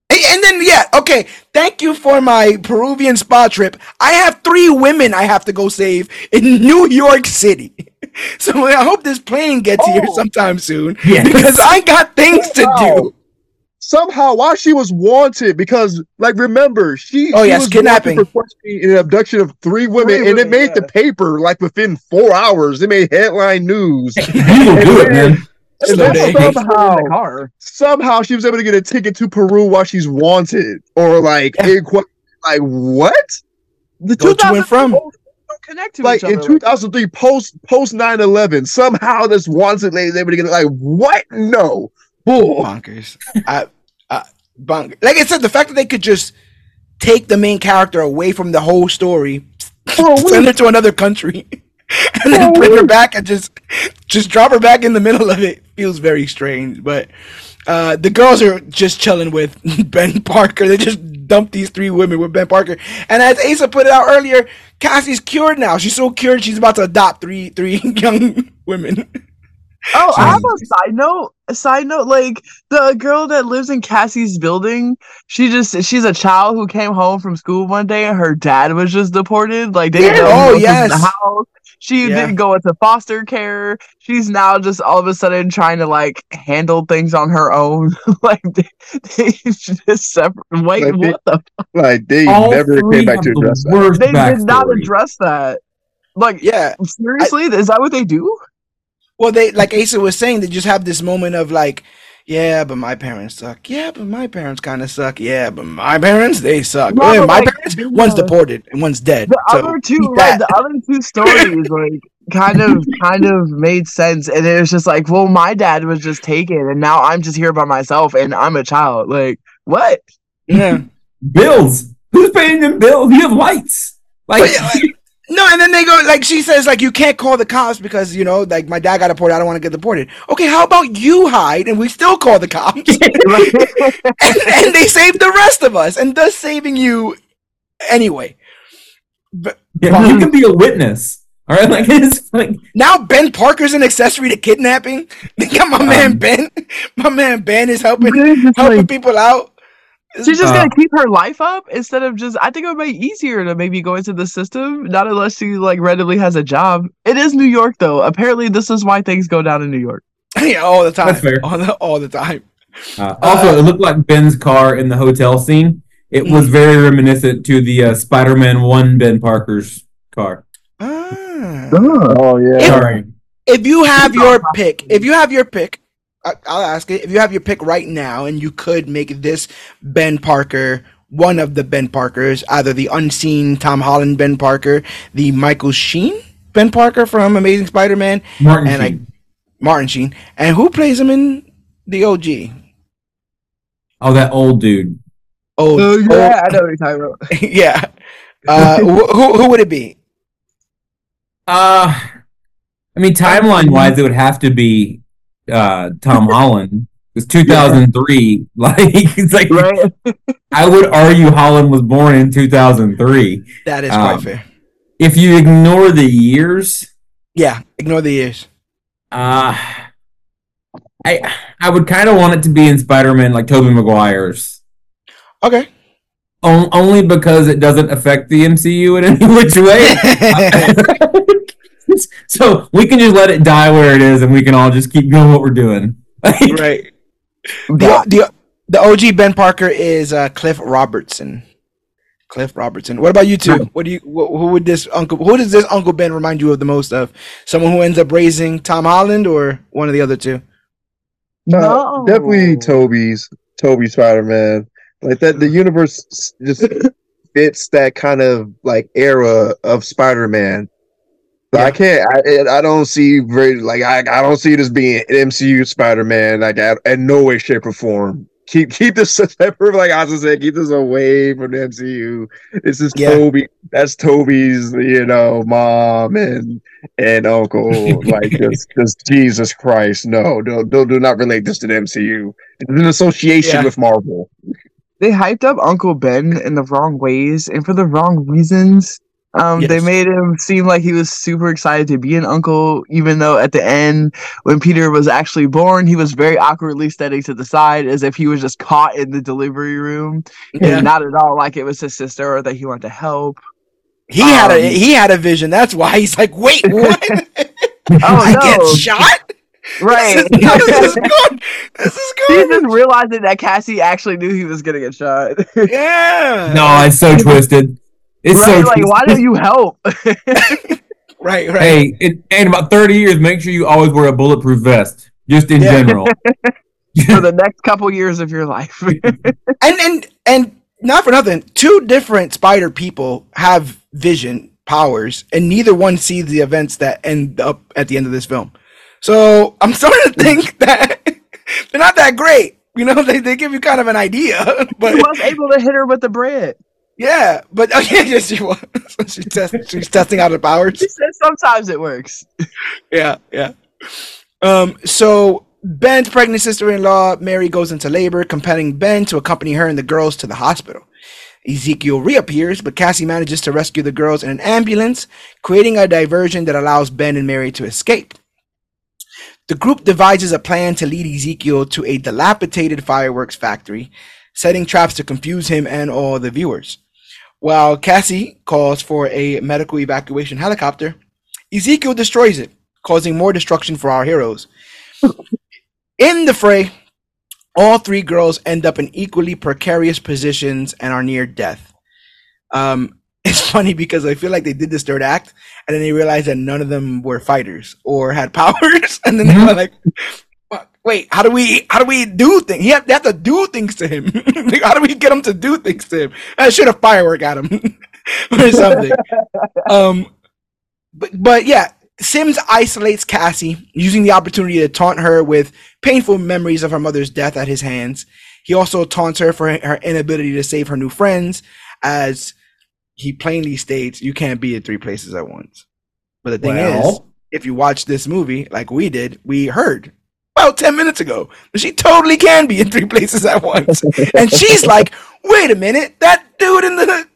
A: And then yeah, okay. Thank you for my Peruvian spa trip. I have three women I have to go save in (laughs) New York City. (laughs) So I hope this plane gets here
D: Oh.
A: sometime soon (laughs)
C: Yes.
A: because I got things to do.
B: somehow while she was wanted because like remember she
A: Oh,
B: she
A: yes,
B: was
A: kidnapping.
B: wanted for questioning an abduction of three women
D: Three
B: and it made
D: yeah.
B: the paper like within four hours it made headline news (laughs)
C: you will do it man
B: and
A: Slow
B: then
A: day.
B: somehow
D: in the car.
B: somehow she was able to get a ticket to Peru while she's wanted or like
A: Yeah.
B: in like what
D: The
A: Go to and from.
D: Don't connect to
B: like
D: each other.
B: in 2003 post post 9-11 somehow this wanted lady is able to get like what no bull
A: Bonkers. I, I, bonk. Like I said, the fact that they could just take the main character away from the whole story, send her to another country, (laughs) and then bring her back and just just drop her back in the middle of it feels very strange. But uh, the girls are just chilling with (laughs) Ben Parker. They're just dump these three women with Ben Parker. And as Asa put it out earlier, Cassie's cured now. She's so cured she's about to adopt three three (laughs) young women.
D: Oh, I have a side note. A side note, like the girl that lives in Cassie's building, she just she's a child who came home from school one day and her dad was just deported. Like they
A: Yeah.
D: didn't know
A: Oh,
D: who was in the house. She
A: Yeah.
D: didn't go into foster care. She's now just all of a sudden trying to like handle things on her own. (laughs) like they, they (laughs) just separate. Wait,
B: Like, they-
D: what the?
B: Like they
C: All
B: never
C: three
B: came back
C: have
B: to
C: the
B: address that.
C: worst
D: They did not address that. Like,
A: Yeah.
D: seriously, is that what they do?
A: Well, they like Asa was saying, they just have this moment of like, yeah, but my parents suck. Yeah, but my parents kind of suck. Yeah, but my parents they suck.
D: No,
A: Yeah, my
D: like,
A: parents,
D: the-
A: one's deported and one's dead.
D: The
A: so
D: other two, right? The other two stories, (laughs) like, kind of, kind of made sense, and it was just like, well, my dad was just taken, and now I'm just here by myself, and I'm a child. Like, what?
A: yeah. (laughs)
C: Bills. Who's paying them bills? You have lights. Like,
A: But, like- No, and then they go like she says like you can't call the cops because you know like my dad got deported. I don't want to get deported. Okay, how about you hide and we still call the cops (laughs) and, (laughs) and they save the rest of us and thus saving you anyway. But
C: yeah, you can be a witness. All right, like (laughs) it's like
A: now Ben Parker's an accessory to kidnapping. They got my man
C: Um,
A: Ben. My man Ben is helping helping
D: like,
A: people out.
D: She's just
C: Uh,
D: gonna keep her life up instead of just. I think it would be easier to maybe go into the system, not unless she like randomly has a job. It is New York, though. Apparently, this is why things go down in New York. (laughs)
A: yeah, all the time.
C: That's fair.
A: All the all the time.
C: uh, also it looked like Ben's car in the hotel scene. It was very reminiscent to the uh, Spider-Man One Ben Parker's car.
A: Ah.
B: Oh yeah.
C: Sorry.
A: if you have your pick, if you have your pick, I, I'll ask it. If you have your pick right now, and you could make this Ben Parker one of the Ben Parkers, either the unseen Tom Holland Ben Parker, the Michael Sheen Ben Parker from Amazing Spider-Man,
C: Martin
A: and I,
C: Sheen.
A: Martin Sheen, and who plays him in the OG?
C: Oh, that old dude.
A: Oh,
D: Oh yeah, I know what you're talking about. (laughs)
A: yeah. Uh, (laughs) wh- who who would it be?
C: Uh, I mean, timeline wise, it would have to be uh, Tom (laughs) Holland. It's 2003. (laughs) Like, it's like
D: Right?
C: I would argue Holland was born in 2003.
A: That is quite
C: Um,
A: fair.
C: If you ignore the years,
A: Yeah, ignore the years.
C: uh, I I would kind of want it to be in Spider-Man, like Tobey Maguire's.
A: Okay.
C: On, only because it doesn't affect the MCU in any which way. (laughs) (laughs) so we can just let it die where it is, and we can all just keep doing what we're doing. (laughs)
A: right. The, the the OG Ben Parker is uh, Cliff Robertson. Cliff Robertson. What about you two? What do you? Wh- who would this uncle? Who does this Uncle Ben remind you of the most of? Someone who ends up raising Tom Holland, or one of the other two?
B: No,
D: No.
B: definitely Tobey's Tobey Spider Man. Like that, the universe just (laughs) fits that kind of like era of Spider Man. I can't. I I don't see very like I I don't see this being an MCU Spider Man like at, in no way, shape, or form. Keep keep this (laughs) separate. Like I was said, keep this away from the MCU. This is
A: Yeah.
B: Tobey. That's Tobey's, you know, mom and and uncle. (laughs) like just, just Jesus Christ, no, don't, don't do not relate this to the MCU. It's an association
A: Yeah.
B: with Marvel.
D: they hyped up Uncle Ben in the wrong ways and for the wrong reasons. Um, They made him seem like he was super excited to be an uncle, even though at the end, when Peter was actually born, he was very awkwardly standing to the side as if he was just caught in the delivery room,
A: Yeah.
D: and not at all like it was his sister or that he wanted to help.
A: He had a
D: Um,
A: he had a vision. That's why he's like, wait, (laughs) what?
D: Oh (laughs)
A: I
D: no!
A: get shot.
D: Right.
A: This is, (laughs) this is good. This is
D: He
A: good.
D: just realizing that Cassie actually knew he was gonna get shot.
A: Yeah.
C: No, it's so twisted. It's
D: right?
C: so
D: Like, why don't you help? (laughs)
A: Right. Right.
C: Hey, in, in about 30 years, make sure you always wear a bulletproof vest, just in
A: Yeah.
C: general. (laughs) (laughs)
D: for the next couple years of your life.
A: and and and not for nothing, two different spider people have vision powers, and neither one sees the events that end up at the end of this film. So I'm starting to think that they're not that great. You know, they, they give you kind of an idea,
D: he
A: but
D: was able to hit her with the bread.
A: Yeah, but (laughs) oh, yeah, yes, she was. She's, test, she's testing out her powers.
D: She said sometimes it works.
A: yeah, yeah. Um, so Ben's pregnant sister-in-law Mary goes into labor, compelling Ben to accompany her and the girls to the hospital. Ezekiel reappears, but Cassie manages to rescue the girls in an ambulance, creating a diversion that allows Ben and Mary to escape. The group devises a plan to lead Ezekiel to a dilapidated fireworks factory, setting traps to confuse him and all the viewers. While Cassie calls for a medical evacuation helicopter, Ezekiel destroys it, causing more destruction for our heroes. In the fray, all three girls end up in equally precarious positions and are near death. Um, (laughs) it's funny because I feel like they did this third act and then they realized that none of them were fighters or had (laughs) powers, and then they were like, "What? "Wait, how do we how do we do things? He have, they have to do things to him. (laughs) Like, how do we get him to do things to him? I should have firework at him (laughs) or something." (laughs) um, but but yeah, Sims isolates Cassie, using the opportunity to taunt her with painful memories of her mother's death at his hands. He also taunts her for her inability to save her new friends, as he plainly states, "You can't be in three places at once." But the thing is, if you watch this movie like we did, we heard about ten minutes ago she totally can be in three places at once, and she's like, "Wait a minute, that dude in the."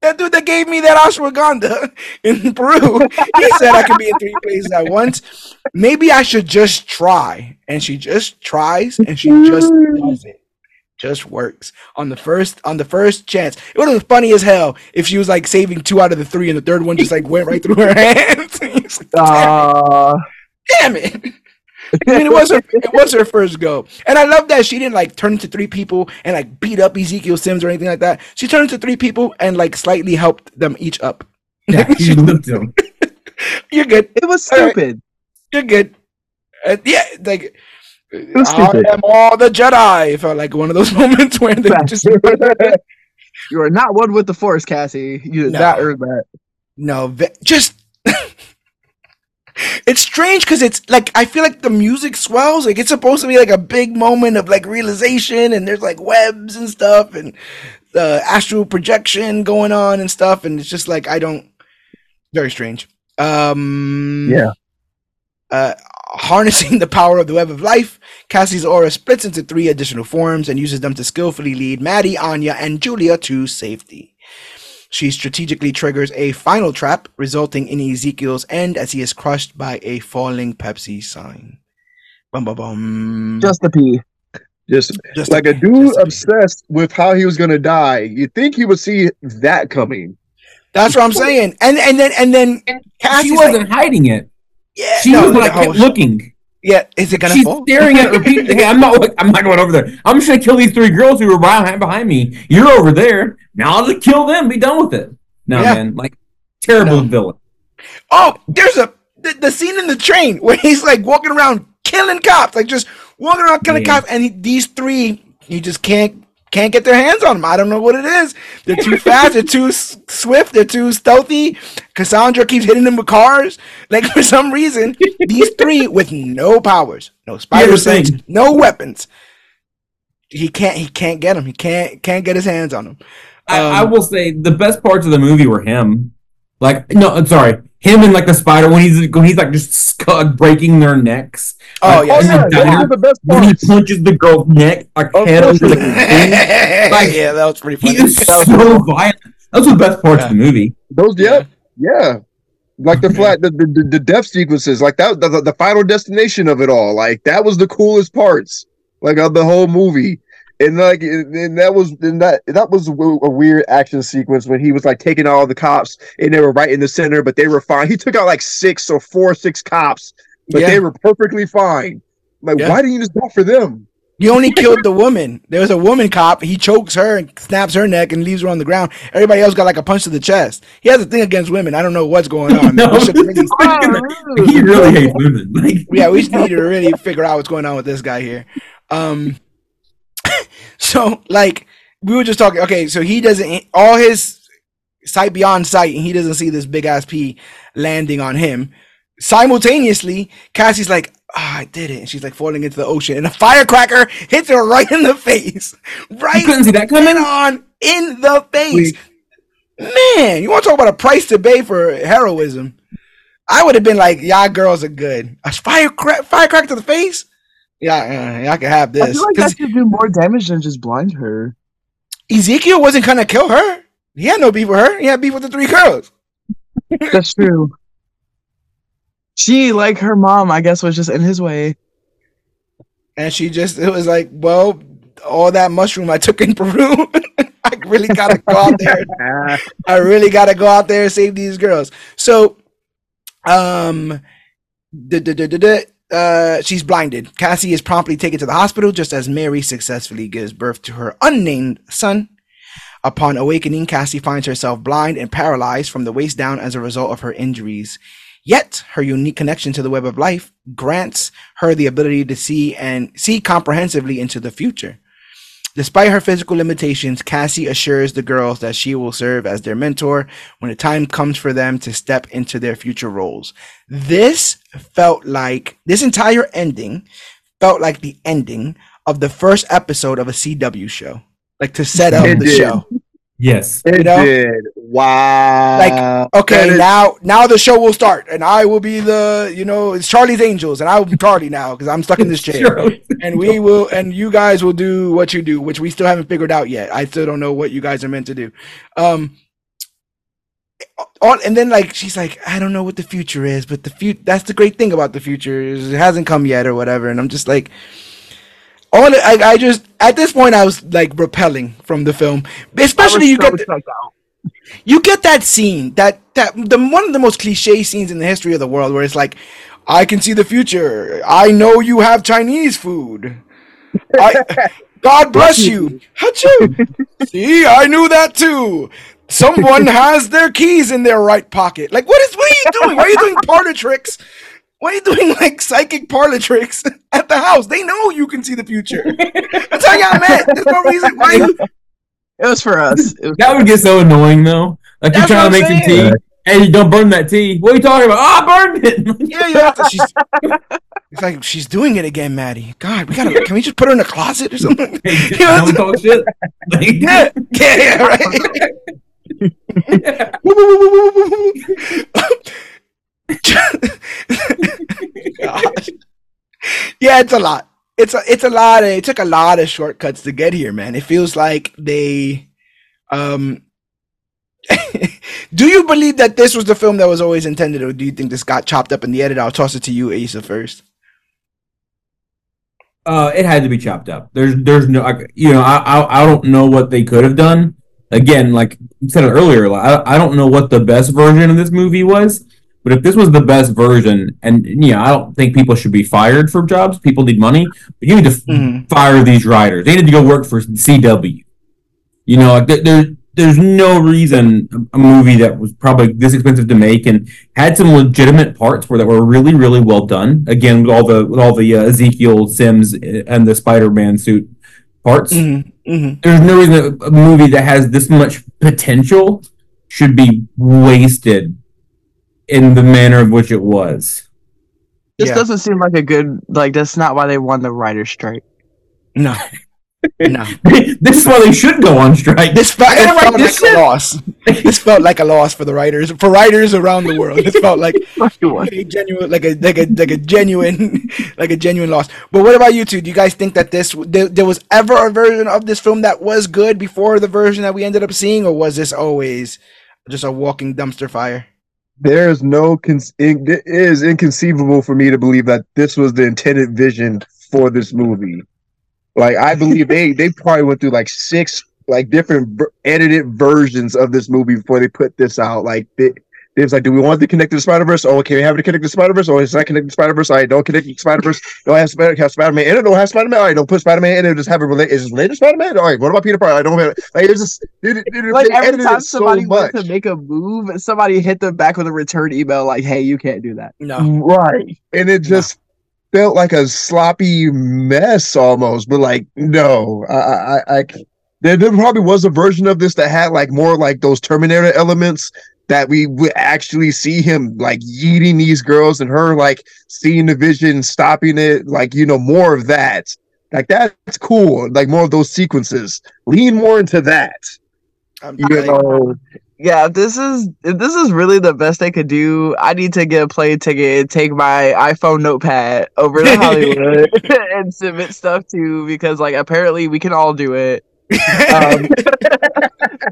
A: That dude that gave me that ashwagandha in Peru, he said I could be in three places at once. Maybe I should just try. And she just tries and she just does it. Just works on the first on the first chance. It would have been funny as hell if she was like saving two out of the three, and the third one just like went right through her (laughs) hands. (laughs) Like,
D: Uh,
A: Damn it! I mean, it was her it was her first go, and I love that she didn't like turn into three people and like beat up Ezekiel Sims or anything like that. She turned into three people and like slightly helped them each up.
C: Yeah, (laughs) she lived him. (laughs)
A: You're good.
D: it was
A: All right.
D: stupid.
A: You're good. Uh, yeah, like I am all the Jedi. It felt like one of those (laughs) moments where they just
D: you are not one with the force, Cassie. You did
A: No.
D: not earn that.
A: no, just. It's strange because it's like I feel like the music swells. Like it's supposed to be like a big moment of like realization, and there's like webs and stuff, and the astral projection going on and stuff, and it's just like I don't. Very strange. Um,
B: Yeah.
A: uh, harnessing the power of the web of life, Cassie's aura splits into three additional forms and uses them to skillfully lead Mattie, Anya, and Julia to safety. She strategically triggers a final trap, resulting in Ezekiel's end as he is crushed by a falling Pepsi sign. Bum, bum, bum.
D: Just the P.
B: Just
A: Just
B: like a
A: just
B: dude
A: a-
B: obsessed with how he was gonna die. You think he would see that coming?
A: That's what I'm saying. And and then and then
C: She
A: Cassie's
C: wasn't
A: like,
C: hiding it.
A: yeah,
C: She
A: no,
C: was like
A: no,
C: kept looking.
A: Yeah. Is it gonna
C: She's
A: fall?
C: staring at (laughs) repeatedly. Hey, I'm not. I'm not going over there. I'm just gonna kill these three girls who were behind behind me. You're over there. Now I'll just kill them. Be done with it. No,
A: Yeah.
C: man. Like terrible
A: No.
C: villain.
A: Oh, there's a the, the scene in the train (laughs) where he's like walking around killing cops, like just walking around killing
C: Yeah.
A: cops, and he, these three, he just can't can't get their hands on them. I don't know what it is. They're too fast. They're too swift. They're too stealthy. Cassandra keeps hitting them with cars. Like for some reason, these three with no powers, no spider sense, no weapons. He can't. He can't get them. He can't. Can't get his hands on them.
C: I, I
A: Um,
C: will say the best parts of the movie were him. Like no, I'm sorry, him and like the spider when he's when he's like just sc- breaking their necks.
A: Oh
C: Like,
A: yeah.
B: Oh
C: in the
B: yeah,
C: diner,
B: the best
C: When he punches the girl's neck, like
B: Of
C: head over the
B: is. (laughs)
C: Like,
A: yeah, that was pretty
C: He
A: funny.
C: is so violent. Those were the best parts of the movie.
B: Those, yeah, yeah. Like the flat, the, the the death sequences, like that, the, the, the final destination of it all, like that was the coolest parts, like of the whole movie. And like, and and that was, and that that was a w- a weird action sequence when he was like taking all the cops, and they were right in the center, but they were fine. He took out like six or four, six cops, but
A: Yeah.
B: they were perfectly fine. Like,
A: Yeah.
B: why didn't you just go for them?
A: He only killed the woman. There was a woman cop. He chokes her and snaps her neck and leaves her on the ground. Everybody else got like a punch to the chest. He has a thing against women. I don't know what's going on. (laughs)
C: No, (laughs) (laughs)
A: really-
C: he really hates women. Like,
A: yeah, we just need to really figure out what's going on with this guy here. Um, (laughs) so like we were just talking. Okay, so he doesn't all his sight beyond sight, and he doesn't see this big ass P landing on him. Simultaneously, Cassie's like, "Ah, I did it," and she's like falling into the ocean, and a firecracker hits her (laughs) right in the face, right
C: you couldn't see that coming.
A: on in the face. Man, you want to talk about a price to pay for heroism? I would have been like, "Y'all girls are good." A firecrack, firecracker to the face. Yeah, yeah, I could have this.
D: I feel like that could do more damage than just blind her.
A: Ezekiel wasn't gonna kill her. He had no beef with her. He had beef with the three girls. (laughs)
D: That's true. She, like her mom, I guess, was just in his way.
A: And she just it was like, well, all that mushroom I took in Peru. (laughs) I really gotta go out there. (laughs) I really gotta go out there and save these girls. So um duh, duh, duh, uh, she's blinded. Cassie is promptly taken to the hospital just as Mary successfully gives birth to her unnamed son. Upon awakening, Cassie finds herself blind and paralyzed from the waist down as a result of her injuries. Yet, her unique connection to the web of life grants her the ability to see and see comprehensively into the future. Despite her physical limitations, Cassie assures the girls that she will serve as their mentor when the time comes for them to step into their future roles. This felt like this entire ending felt like the ending of the first episode of a CW show, like to set up
B: It
A: the
B: did.
A: show.
C: Yes.
B: It
A: You know?
B: did. Wow.
A: Like, Okay,
B: That is-
A: now now the show will start, and I will be the you know it's Charlie's Angels, and I will be Charlie now because I'm stuck in this (laughs) chair. And we will and you guys will do what you do which we still haven't figured out yet i still don't know what you guys are meant to do um all, and then like she's like i don't know what the future is but the future that's the great thing about the future is it hasn't come yet or whatever and i'm just like all I, I just at this point i was like repelling from the film. Especially you get the, you get that scene that that the one of the most cliche scenes in the history of the world where it's like i can see the future. I know you have chinese food. I, (laughs) god bless you. (laughs) Achoo. see i knew that too. Someone has their keys in their right pocket. Like what is what are you doing? Why are you doing parlor tricks why are you doing like psychic parlor tricks (laughs) at the house they know you can see the future (laughs) that's how y'all met there's no reason why you
D: It was for us. Was
C: That would get so annoying though. Like you're trying to make
A: I'm
C: some tea.
A: saying.
C: Hey, don't burn that tea. What are you talking about? Ah, oh, I burned it. (laughs)
A: Yeah, you have to. She's, it's like she's doing it again, Mattie. God, we gotta. Can we just put her in a closet or something?
C: Hey,
A: You know,
C: don't talk shit.
A: yeah, yeah, yeah, right. (laughs) Yeah, it's a lot. It's a it's a lot. Of, it took a lot of shortcuts to get here, man. It feels like they. Um, (laughs) do you believe that this was the film that was always intended, or do you think this got chopped up in the edit? I'll toss it to you, Asa, first.
C: Uh, it had to be chopped up. There's, there's no, I, you know, I, I, I don't know what they could have done. Again, like you said earlier, I, I don't know what the best version of this movie was. But if this was the best version, and you know, I don't think people should be fired for jobs. People need money, but you need to
A: Mhm.
C: fire these writers. They need to go work for CW. You know, like there, there, there's no reason a movie that was probably this expensive to make and had some legitimate parts where that were really, really well done. Again, with all the with all the uh, Ezekiel Sims uh, and the Spider-Man suit parts.
A: Mhm. Mhm.
C: There's no reason a movie that has this much potential should be wasted in the manner of which it was.
D: This
A: Yeah.
D: doesn't seem like a good like. That's not why they won the writers' strike.
A: No, (laughs) no. (laughs)
C: this is why they should go on strike.
A: This felt, it felt
C: write
A: like
C: this
A: a loss. This felt like a loss for the writers, for writers around the world. It felt like (laughs)
D: Like
A: a genuine, like a like a like a genuine, like a genuine loss. But what about you two? Do you guys think that this there, there was ever a version of this film that was good before the version that we ended up seeing, or was this always just a walking dumpster fire?
B: There's no con- it it is inconceivable for me to believe that this was the intended vision for this movie. Like I believe they they probably went through like six like different ver- edited versions of this movie before they put this out. Like they, they was like, do we want to connect to the Spider Verse? Oh, can we have it connect to Spider Verse? Oh, it's not connected to Spider Verse. All right, don't connect to Spider Verse. Don't have Spider have Spider Man in it. Don't have Spider Man. All right, don't put Spider Man in it. Just have it relate. Is it related to Spider Man? All right, what about Peter Parker? I don't have like it's just they, they, they,
D: Like every time
B: it so
D: somebody
B: much.
D: went to make a move, somebody hit them back with a return email like, "Hey, you can't do that."
A: No,
B: Right. And it just felt like a sloppy mess almost, but like, no, I, I, I, I there, there probably was a version of this that had like more like those Terminator elements that we would actually see him like yeeting these girls and her like seeing the vision, stopping it, like, you know, more of that. Like that's cool. Like more of those sequences. Lean more into that.
A: I'm
B: You
A: like,
B: know,
D: yeah, if this is if this is really the best they could do, I need to get a plane ticket and take my iPhone notepad over to (laughs) Hollywood (laughs) and submit stuff to because like apparently we can all do it. Um,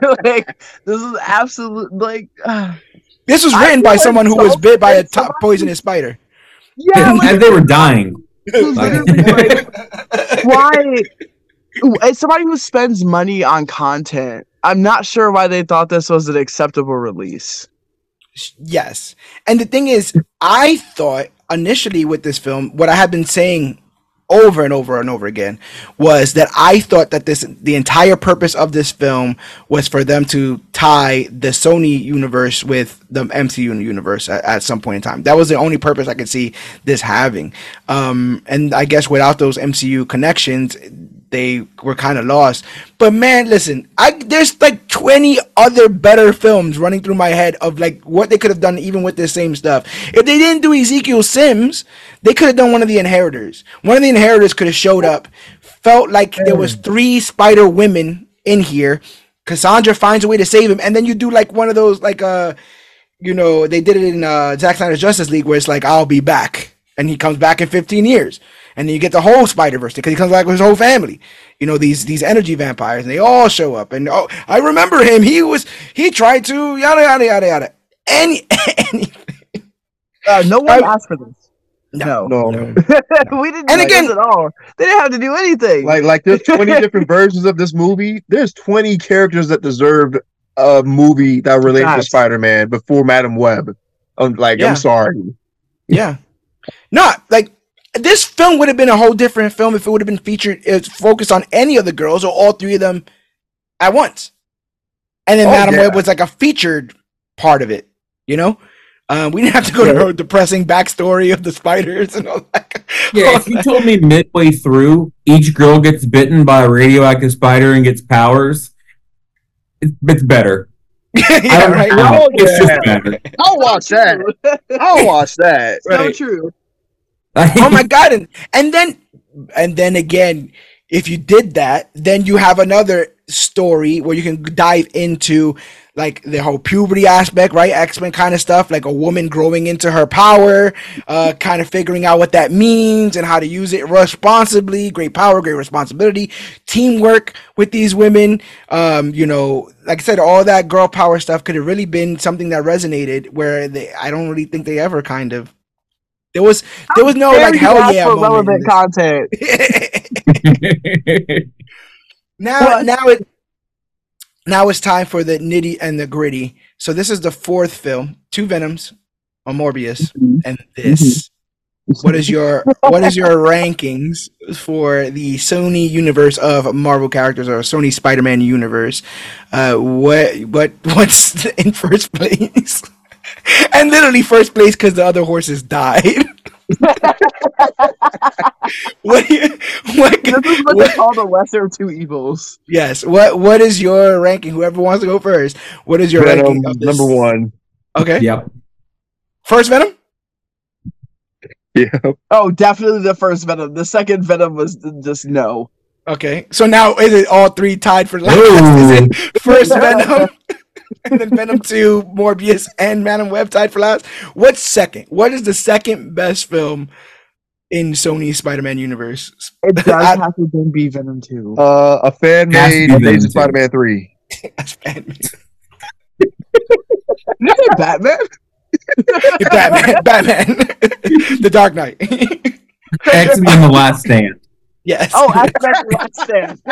D: (laughs) like this is absolute like uh, (sighs)
A: this was written
D: feel
A: by
D: like
A: someone who was bit by a top poisonous spider.
D: yeah, like,
C: and they were dying. (laughs)
D: like, (laughs) why as somebody who spends money on content i'm not sure why they thought this was an acceptable release
A: Yes. And the thing is, I thought initially with this film, what I had been saying over and over and over again was that I thought that this the entire purpose of this film was for them to tie the Sony universe with the MCU universe at, at some point in time. That was the only purpose I could see this having. Um, and I guess without those MCU connections, they were kind of lost. But man, listen, I there's like 20 other better films running through my head of like what they could have done even with this same stuff. If they didn't do Ezekiel Sims, they could have done one of the inheritors. One of the inheritors could have showed up, felt like there was three spider women in here. Cassandra finds a way to save him, and then you do like one of those like uh you know, they did it in uh Zack Snyder's Justice League where it's like I'll be back. And he comes back in 15 years. And then you get the whole Spider Verse because he comes back with his whole family. You know, these these energy vampires, and they all show up. And oh, I remember him. He was he tried to yada yada yada yada. Any (laughs) any
D: uh, no one
A: I-
D: asked for this no,
B: No, (laughs)
D: we didn't
A: And
D: do
A: again-
D: at all they didn't have to do anything
B: like like there's (laughs) 20 different versions of this movie. There's 20 characters that deserved a movie that related to Spider-Man before Madame Web. I'm like,
A: Yeah.
B: I'm sorry.
A: Yeah. Not like this film would have been a whole different film if it would have been featured it's focused on any of the girls or all three of them at once. And then
B: Oh,
A: Madame
B: yeah.
A: Web was like a featured part of it, you know? Um, we didn't have to go to her depressing backstory of the spiders and all that.
C: Yeah, if you told me midway through each girl gets bitten by a radioactive spider and gets powers, it's, it's better. (laughs) I
A: yeah,
C: don't
A: right.
C: know.
B: Oh,
C: It's
B: yeah.
C: just better.
B: I'll watch that. I'll watch that. (laughs)
D: so
A: Right.
D: true
A: oh my god. And, and then and then again if you did that then you have another story where you can dive into like the whole puberty aspect right? X-men kind of stuff like a woman growing into her power uh kind of figuring out what that means and how to use it responsibly. Great power great responsibility teamwork with these women. Um you know like i said all that girl power stuff could have really been something that resonated where they i don't really think they ever kind of there was there was no like hell yeah
D: for
A: moment
D: relevant content (laughs)
A: now
D: Well,
A: now it now it's time for the nitty and the gritty. So this is the fourth film, two Venoms, a Morbius, and this. What is your what is your (laughs) rankings for the Sony universe of Marvel characters or Sony Spider-Man universe? Uh, what what (laughs) what's in first place? (laughs) and literally first place because the other horses died. (laughs) what, do you- what,
D: this is what
A: what-
D: they call the lesser of two evils
A: Yes. What What is your ranking? Whoever wants to go first. What is your
B: Venom,
A: ranking? Of this?
B: number one.
A: Okay.
C: yep.
A: First Venom.
B: Yeah.
D: oh definitely the first venom the second venom was just no
A: Okay. So now is it all three tied for last? Is it first Venom, (laughs) and (laughs) then Venom Two, Morbius, and Madame Web tied for last? What's second? What is the second best film in Sony's Spider-Man universe?
D: it (laughs) does
A: I-
D: have to then be venom 2
B: Uh, a fan made Amazing Spider-Man 3. (laughs)
A: Batman.
D: you batman
A: Batman. Batman. the Dark Knight.
C: X Men: The Last Stand.
A: Yes.
D: oh X-Men Last Stand.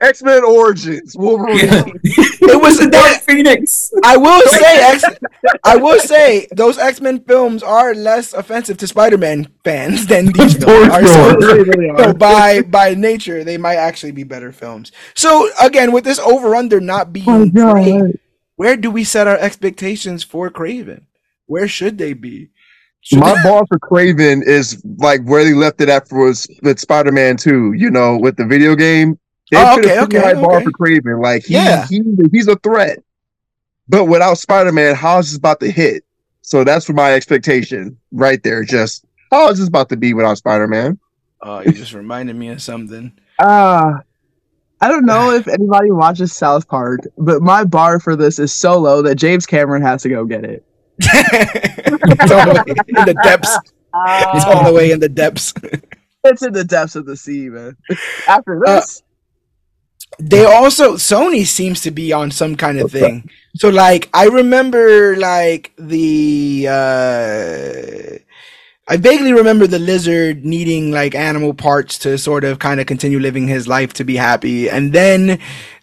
B: X-Men Origins. Wolverine.
C: Yeah. (laughs)
A: it was
C: Dark Phoenix.
A: I will say, X, I will say, those X Men films are less offensive to Spider Man fans than these films are. So,
C: sure.
D: They
A: so by by nature, they might actually be better films. So again, with this over under not being
D: Oh,
A: great, where do we set our expectations for Kraven? Where should they be? Should
B: My bar for Kraven is like where they left it at for was with Spider-Man 2, you know, with the video game. They
A: Oh,
B: put
A: okay,
B: pretty
A: okay,
B: high bar
A: okay.
B: for Kraven. Like he,
A: Yeah.
B: he he's a threat. But without Spider-Man, how is this about to hit? So that's for my expectation right there. Just how is this about to be without Spider-Man?
A: Oh, you just reminded me of something. (laughs)
D: Uh, I don't know if anybody watches South Park, but my bar for this is so low that James Cameron has to go get it.
A: It's all the way in the depths. It's all the way in the depths.
D: It's in the depths of the sea, man. After
A: Uh,
D: this,
A: They also Sony seems to be on some kind of thing. So like I remember like the uh I vaguely remember the lizard needing like animal parts to sort of kind of continue living his life to be happy. And then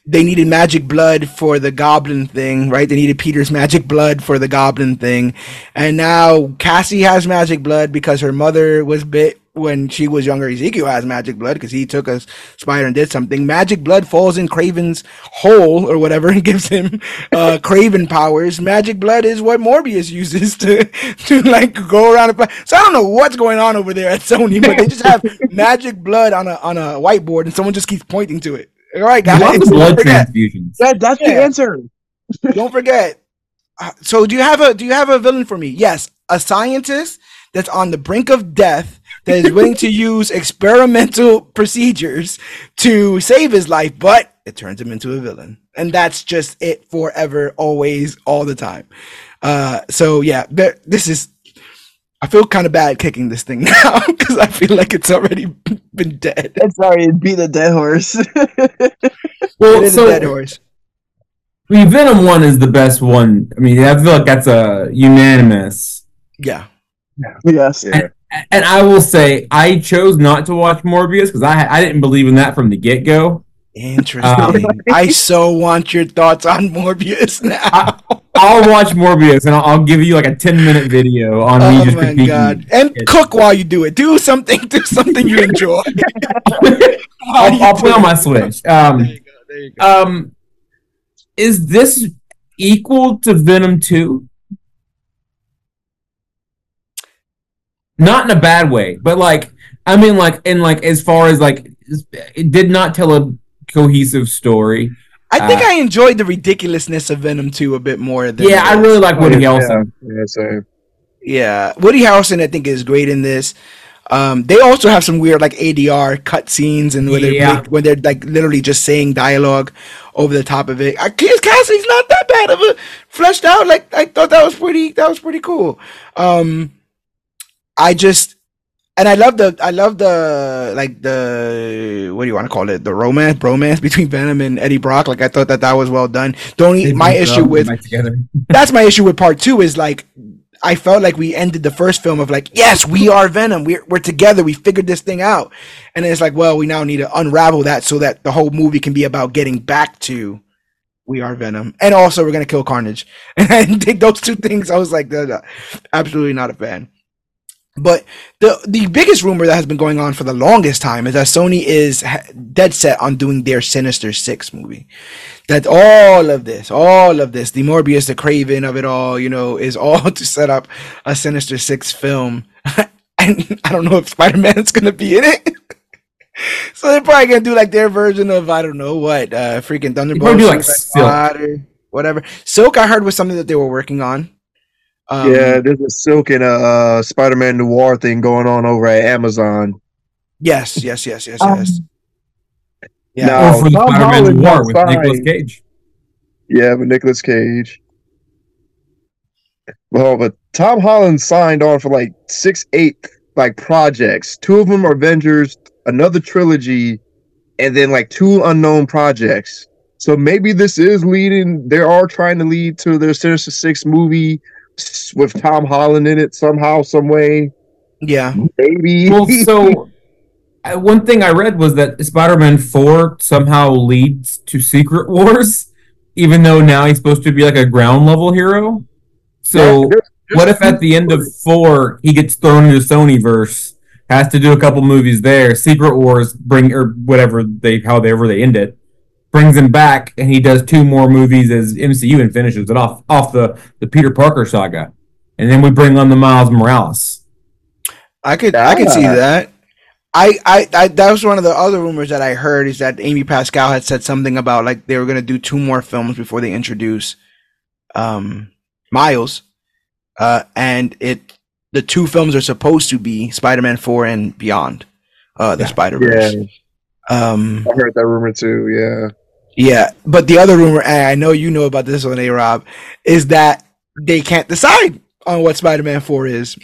A: they needed magic blood for the goblin thing, right? They needed Peter's magic blood for the goblin thing. And now Cassie has magic blood because her mother was bit when she was younger. Ezekiel has magic blood because he took a spider and did something. Magic blood falls in Kraven's hole or whatever (laughs) and gives him uh, Kraven powers. Magic blood is what Morbius uses to (laughs) to like go around. And. So I don't know what's going on over there at Sony, but they just have (laughs) magic blood on a on a whiteboard and someone just keeps pointing to it. All right, guys.
C: Love the
A: don't
C: blood
A: forget.
C: transfusions.
D: that, that's the answer. (laughs)
A: Don't forget. Uh, so do you have a do you have a villain for me? Yes, a scientist that's on the brink of death that is willing to (laughs) use experimental procedures to save his life, but it turns him into a villain. And that's just it forever, always, all the time. Uh, so yeah, there, this is. I feel kind of bad kicking this thing (laughs) now because I feel like it's already (laughs) been dead.
D: I'm sorry, beat a dead horse. (laughs)
C: Well,
A: It is
C: so
A: a dead horse.
C: I mean, Venom One is the best one. I mean, I feel like that's a unanimous.
A: Yeah.
D: yes.
B: Yeah.
C: And I will say, I chose not to watch Morbius because I I didn't believe in that from the get go.
A: Interesting. (laughs) I so want your thoughts on Morbius (laughs) now.
C: I'll watch Morbius and I'll, I'll give you like a ten minute video on me
A: Oh
C: just
A: my god!
C: it.
A: And
C: it.
A: cook while you do it. Do something. Do something you enjoy. (laughs)
C: I'll,
A: you
C: I'll play on my Switch.
A: There
C: Um,
A: you go. There you go.
C: um, is this equal to Venom Two? Not in a bad way, but like I mean, like in like as far as like it did not tell a cohesive story.
A: I think
C: uh,
A: I enjoyed the ridiculousness of Venom 2 a bit more than
C: Yeah, I really like Woody
B: yeah,
C: Harrelson.
B: Yeah, same.
A: Yeah, Woody Harrelson I think is great in this. Um, they also have some weird like ADR cut scenes and where they're
C: Yeah.
A: when they're like literally just saying dialogue over the top of it. I Kiss Cassidy's not that bad of a fleshed out. Like I thought that was pretty that was pretty cool. Um, I just and I love the I love the like the what do you want to call it the romance bromance between Venom and Eddie Brock. Like I thought that that was well done. Don't
C: They
A: my issue with (laughs) that's my issue with part two is like I felt like we ended the first film of like, yes, we are Venom. We're we're together. We figured this thing out. And then it's like, well, we now need to unravel that so that the whole movie can be about getting back to we are Venom. And also we're gonna kill Carnage. (laughs) And I think those two things, I was like, absolutely not a fan. But the the biggest rumor that has been going on for the longest time is that Sony is dead set on doing their Sinister Six movie. That all of this, all of this, the Morbius, the Kraven of it all, you know, is all (laughs) to set up a Sinister Six film. (laughs) and I don't know if Spider Man's gonna be in it. (laughs) so they're probably gonna do like their version of I don't know what, uh, freaking Thunderbolt,
C: do, like,
A: Suicide
C: Silk.
A: Squad or whatever. Silk, I heard was something that they were working on. Um,
B: yeah, there's a Silk and a uh, Spider-Man Noir thing going on over at Amazon.
A: Yes, yes, yes, yes,
D: Um,
A: yes. Yeah.
B: no.
C: Or for the
B: Tom
C: Spider-Man
B: Holland
C: War with
B: signed.
C: Nicolas Cage.
B: Yeah, with Nicolas Cage. Well, but Tom Holland signed on for like six, eight like projects. Two of them are Avengers, another trilogy, and then like two unknown projects. So maybe this is leading. They are trying to lead to their Sinister Six movie s- with Tom Holland in it somehow, some way.
A: Yeah.
B: Maybe.
C: Well, so uh, one thing I read was that Spider-Man Four somehow leads to Secret Wars, even though now he's supposed to be like a ground level hero. So
B: Yeah, there's-
C: what if at the end of four he gets thrown into Sonyverse, has to do a couple movies there, Secret Wars bring or whatever they however they end it, brings him back and he does two more movies as MCU and finishes it off off the the Peter Parker saga, and then we bring on the Miles Morales.
A: I could I could see that. I, I I that was one of the other rumors that I heard is that Amy Pascal had said something about like they were gonna do two more films before they introduce um Miles. Uh and it the two films are supposed to be Spider Man four and beyond. Uh the
B: Yeah.
A: Spider Verse. Um,
B: I heard that rumor too. Yeah.
A: Yeah, but the other rumor, and I know you know about this one, A Rob, is that they can't decide on what Spider-Man 4 is.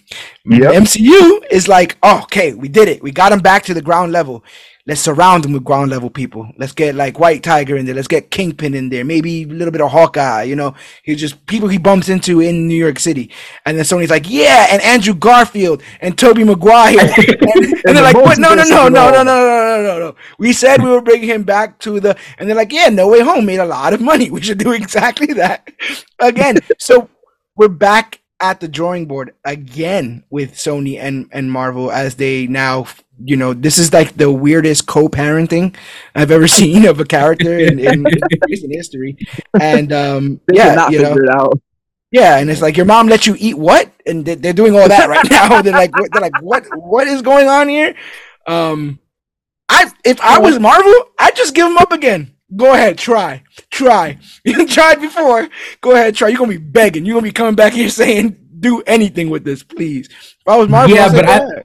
B: Yep.
A: MCU is like, oh, okay, we did it. We got him back to the ground level. Let's surround him with ground level people. Let's get like White Tiger in there. Let's get Kingpin in there. Maybe a little bit of Hawkeye. You know, he's just people he bumps into in New York City. And then Sony's like, yeah, and Andrew Garfield and Tobey Maguire. (laughs) and, and they're like, what? No, no, no, no, no, no, no, no, no, no. We said we were bringing him back to the. And they're like, yeah, No Way Home made a lot of money. We should do exactly that (laughs) again. So we're back at the drawing board again with Sony and and Marvel as they now you know this is like the weirdest co-parenting I've ever (laughs) seen of a character in, in, in recent history. And um (laughs) yeah you know. yeah and it's like your mom let you eat what? And they- they're doing all that right (laughs) now. They're like what, they're like what what is going on here? Um I if I was Marvel I'd just give them up again go ahead try. Try. (laughs) You tried before. Go ahead try. You're gonna be begging. You're gonna be coming back here (laughs) saying do anything with this please. If I was Marvel
C: Yeah, but I-
A: "Go.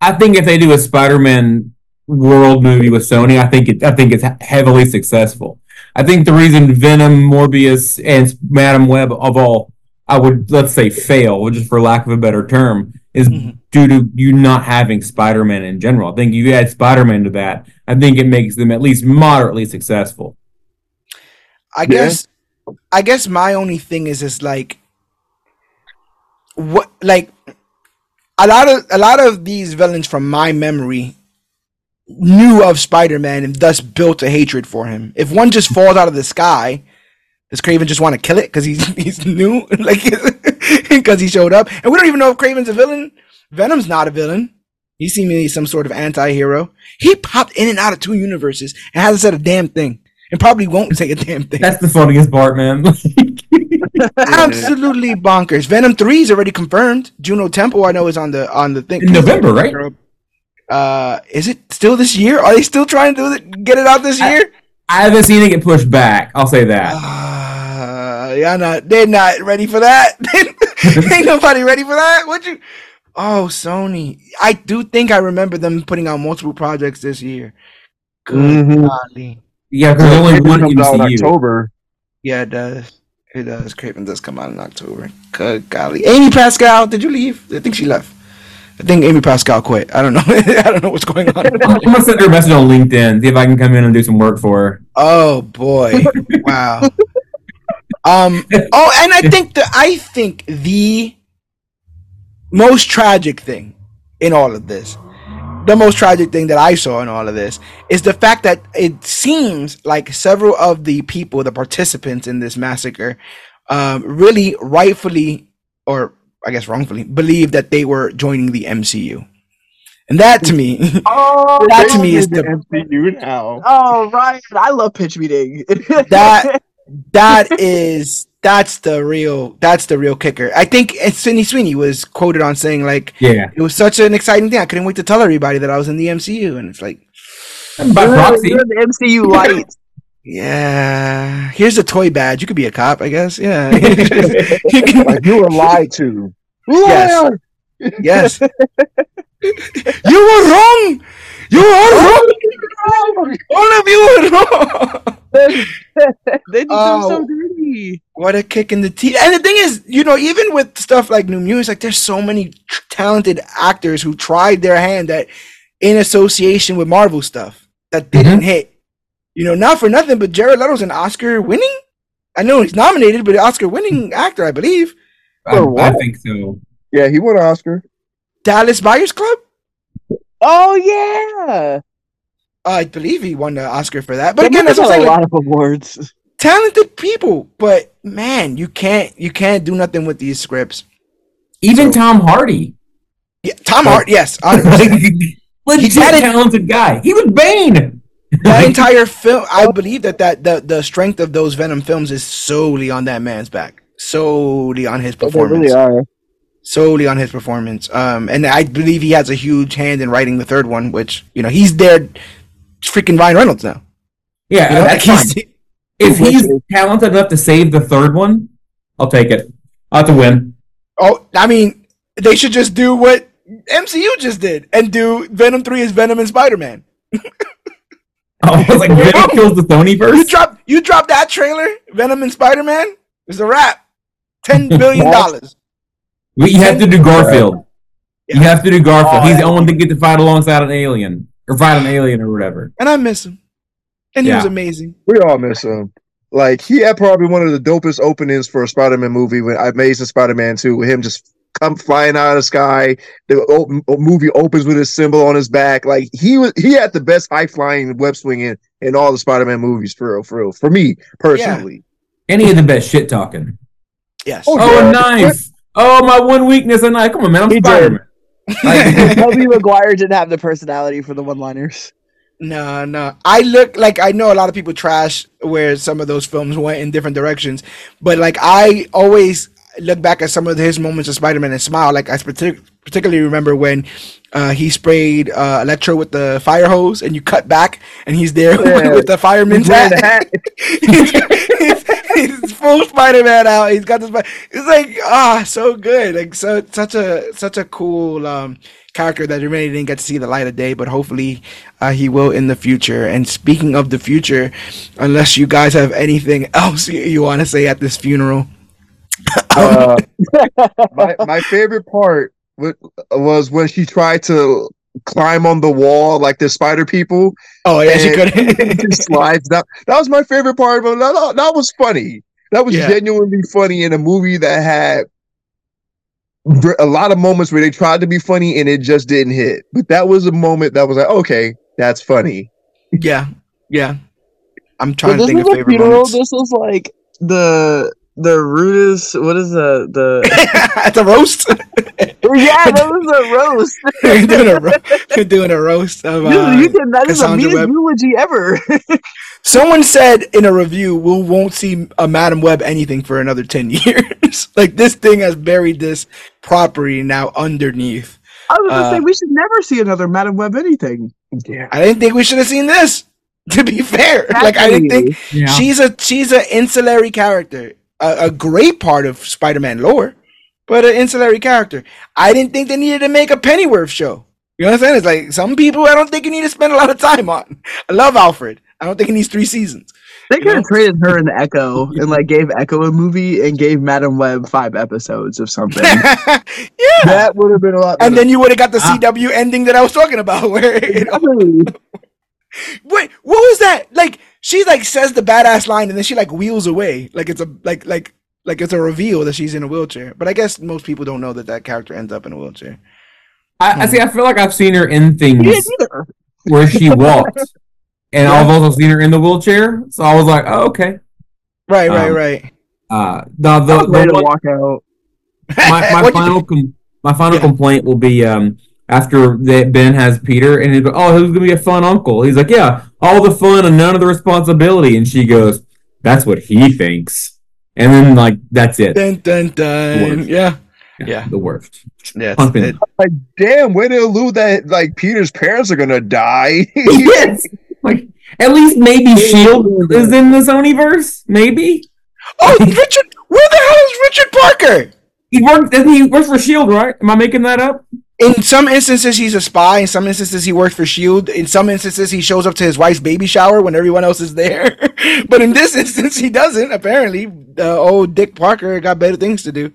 C: I think if they do a Spider-Man world movie with Sony, I think it, I think it's heavily successful. I think the reason Venom, Morbius, and Madame Web of all, I would let's say fail, just for lack of a better term, is
A: Mhm.
C: due to you not having Spider-Man in general. I think you add Spider-Man to that, I think it makes them at least moderately successful.
A: I
B: Yeah.
A: guess I guess my only thing is is like what like a lot of a lot of these villains from my memory knew of Spider-Man and thus built a hatred for him. If one just falls out of the sky, does Kraven just want to kill it because he's (laughs) he's new (laughs) like (laughs) because he showed up? And we don't even know if Kraven's a villain. Venom's not a villain. He's seemingly some sort of anti-hero. He popped in and out of two universes and hasn't said a damn thing. And probably won't say a damn thing.
C: That's the funniest part, man.
A: Absolutely bonkers. Venom Three is already confirmed. Juno Temple, I know, is on the on the thing.
C: In November, right?
A: Uh, is it still this year? Are they still trying to do it, get it out this
C: I-
A: year?
C: I haven't seen it get pushed back. I'll say that.
A: Uh, yeah, not. They're not ready for that. (laughs) Ain't nobody ready for that. What you? Oh, Sony. I do think I remember them putting out multiple projects this year. Good
B: Mhm.
A: golly.
C: Yeah, because only one
B: comes out in October.
A: Yeah, it does. It does. Kraven does come out in October. Good golly. Amy Pascal, did you leave? I think she left. I think Amy Pascal quit. I don't know. (laughs) I don't know what's going on. (laughs)
C: I'm gonna send her a message on LinkedIn, see if I can come in and do some work for her.
A: Oh boy! Wow. Um. Oh, and I think the I think the most tragic thing in all of this, the most tragic thing that I saw in all of this, is the fact that it seems like several of the people, the participants in this massacre, um, really rightfully, or I guess wrongfully, believe that they were joining the MCU, and that to me, (laughs)
D: Oh,
A: That to me is the-
B: MCU now.
D: Oh, right. I love pitch meeting. (laughs)
A: That- that is that's the real that's the real kicker. I think Sydney Sweeney was quoted on saying like
C: Yeah,
A: it was such an exciting thing. I couldn't wait to tell everybody that I was in the MCU, and it's like,
C: by proxy.
D: you're the MCU light.
A: Yeah, here's a toy badge. You could be a cop, I guess. Yeah, You (laughs)
B: Like you were lied to.
A: Yes.
B: Liar!
A: yes. (laughs) you were wrong. You are wrong. All of you were wrong. (laughs)
D: they did
A: Oh.
D: so dirty.
A: What a kick in the teeth. And the thing is, you know, even with stuff like New Muse, like there's so many tr- talented actors who tried their hand at in association with Marvel stuff that didn't mm-hmm. hit. You know, not for nothing, but Jared Leto's an Oscar winning. I know he's nominated, but Oscar winning hmm. actor, I believe.
C: I, I think so.
B: Yeah, he won an Oscar.
A: Dallas Buyers Club.
D: Oh yeah.
A: I believe he won the Oscar for that. But
D: They
A: again, that's what I'm
D: a
A: saying. like,
D: lot of awards.
A: talented people, but man, you can't you can't do nothing with these scripts.
C: Even
A: So-
C: Tom Hardy,
A: Yeah, Tom Hart, yes, 100%. (laughs)
C: like, legit talented guy. He was Bane.
A: That entire film i believe that, that the, the strength of those venom films is solely on that man's back solely on his performance.
D: They really are.
A: solely on his performance um and i believe he has a huge hand in writing the third one which you know he's there freaking ryan reynolds now
C: Yeah,
A: you know,
C: that's
A: like,
C: fine.
A: he's-
C: If he's talented enough to save the third one, I'll take it. I'll have to win.
A: oh i mean they should just do what mcu just did and do venom 3 is venom and spider-man
C: Oh, (laughs) (laughs) I was like, Venom kills the Sony
A: You
C: verse.
A: drop you drop that trailer, Venom and Spider Man. It's a wrap. Ten (laughs) billion dollars.
C: We you have to do Garfield. You have to do Garfield.
D: Oh,
C: He's the only one that get to fight alongside an alien or fight an alien or whatever.
A: and I miss him. And he
C: Yeah.
A: was amazing.
B: We all miss him. Like he had probably one of the dopest openings for a Spider-Man movie when I Amazing Spider-Man 2 with him just come flying out of the sky. The o- movie opens with his symbol on his back. Like he was he had the best high flying web swinging in all the Spider-Man movies for real, for real. For me personally.
C: And he had the best shit talking.
A: Yes.
B: Oh,
C: Oh,
B: yeah.
C: a knife. Oh, my one weakness, a knife. Come on, man. I'm
D: He did.
C: Spider Man. (laughs) (laughs)
D: Tobey Maguire didn't have the personality for the one-liners.
A: No, no. I look like I know a lot of people trash where some of those films went in different directions, but like I always look back at some of his moments of Spider-Man and smile. Like I partic- particularly remember when uh, he sprayed uh, Electro with the fire hose, and you cut back, and he's there (laughs)
B: Yeah.
A: with the fireman's hat.
B: the (laughs)
A: he's, he's full Spider-Man out. He's got this. It's like ah, so good. Like so, such a such a cool um, character that really didn't get to see the light of day, but hopefully uh, he will in the future. And speaking of the future, unless you guys have anything (laughs) else you, you want to say at this funeral,
B: Uh, (laughs) my my favorite part wa- was when she tried to climb on the wall like the spider people
A: oh yeah, she could.
B: it (laughs) just slides down. That was my favorite part, but that, that- that was funny. That was
A: Yeah.
B: genuinely funny in a movie that had a lot of moments where they tried to be funny and it just didn't hit. But that was a moment that was like, okay, that's funny.
A: yeah, yeah. I'm
D: But
A: trying to think of
D: a
A: favorite
D: funeral.
A: moments.
D: This was like the the rudest. What is the the?
A: At (laughs) the roast, (laughs)
D: yeah, that was a (laughs) roast.
A: We're doing a ro- you're doing a roast of.
D: Dude,
A: Uh,
D: you can, that is the
A: Cassandra
D: meanest eulogy ever.
A: Someone said in a review, we won't see a Madame Web anything for another 10 years. like, this thing has buried this property now underneath.
D: I was gonna
A: Uh,
D: say we should never see another Madame Web anything.
B: Yeah.
A: I didn't think we should have seen this, to be fair. Like, I didn't think
C: Yeah.
A: she's a she's an ancillary character, a, a great part of Spider Man lore, but an ancillary character. I didn't think they needed to make a Pennyworth show. You know what I'm saying? It's like some people I don't think you need to spend a lot of time on. I love Alfred. I don't think he needs three seasons.
D: They could have traded her and Echo (laughs) and like gave Echo a movie and gave Madame Web five episodes of something. (laughs)
A: yeah.
B: That would have been a lot. Better.
A: and then you would have got the
C: Ah.
A: CW ending that I was talking about. Where it,
D: Exactly. (laughs)
A: wait, what was that? Like she like says the badass line and then she like wheels away, like it's a like like like it's a reveal that she's in a wheelchair. But I guess most people don't know that that character ends up in a wheelchair.
C: I, I see. I feel like I've seen her in things
D: didn't
C: where she (laughs) walked, and
A: Yeah.
C: I've also seen her in the wheelchair. So I was like, oh, okay.
A: Right, right,
C: Um,
A: right.
C: Uh, the
D: I
C: the,
D: ready
C: the
D: to walk out. (laughs)
C: my, my final com- my final
A: Yeah.
C: complaint will be um after that Ben has Peter and he's like, oh, who's gonna be a fun uncle? He's like, yeah, all the fun and none of the responsibility, and she goes, that's what he thinks, and then like that's it.
A: Dun dun dun.
C: Worst.
A: Yeah, yeah.
C: the worst.
A: yeah.
C: Pumping.
A: it-
B: like, damn, way to allude that like Peter's parents are gonna die. (laughs) (laughs)
C: yes, like at least maybe Shield is in the Sonyverse. Maybe
A: oh, (laughs) Richard, where the hell is Richard Parker?
C: He worked. Doesn't he work for Shield? Right? Am I making that up?
A: In some instances, he's a spy. In some instances, he works for Shield. In some instances, he shows up to his wife's baby shower when everyone else is there. (laughs) but in this instance, he doesn't. Apparently, uh, old Dick Parker got better things to do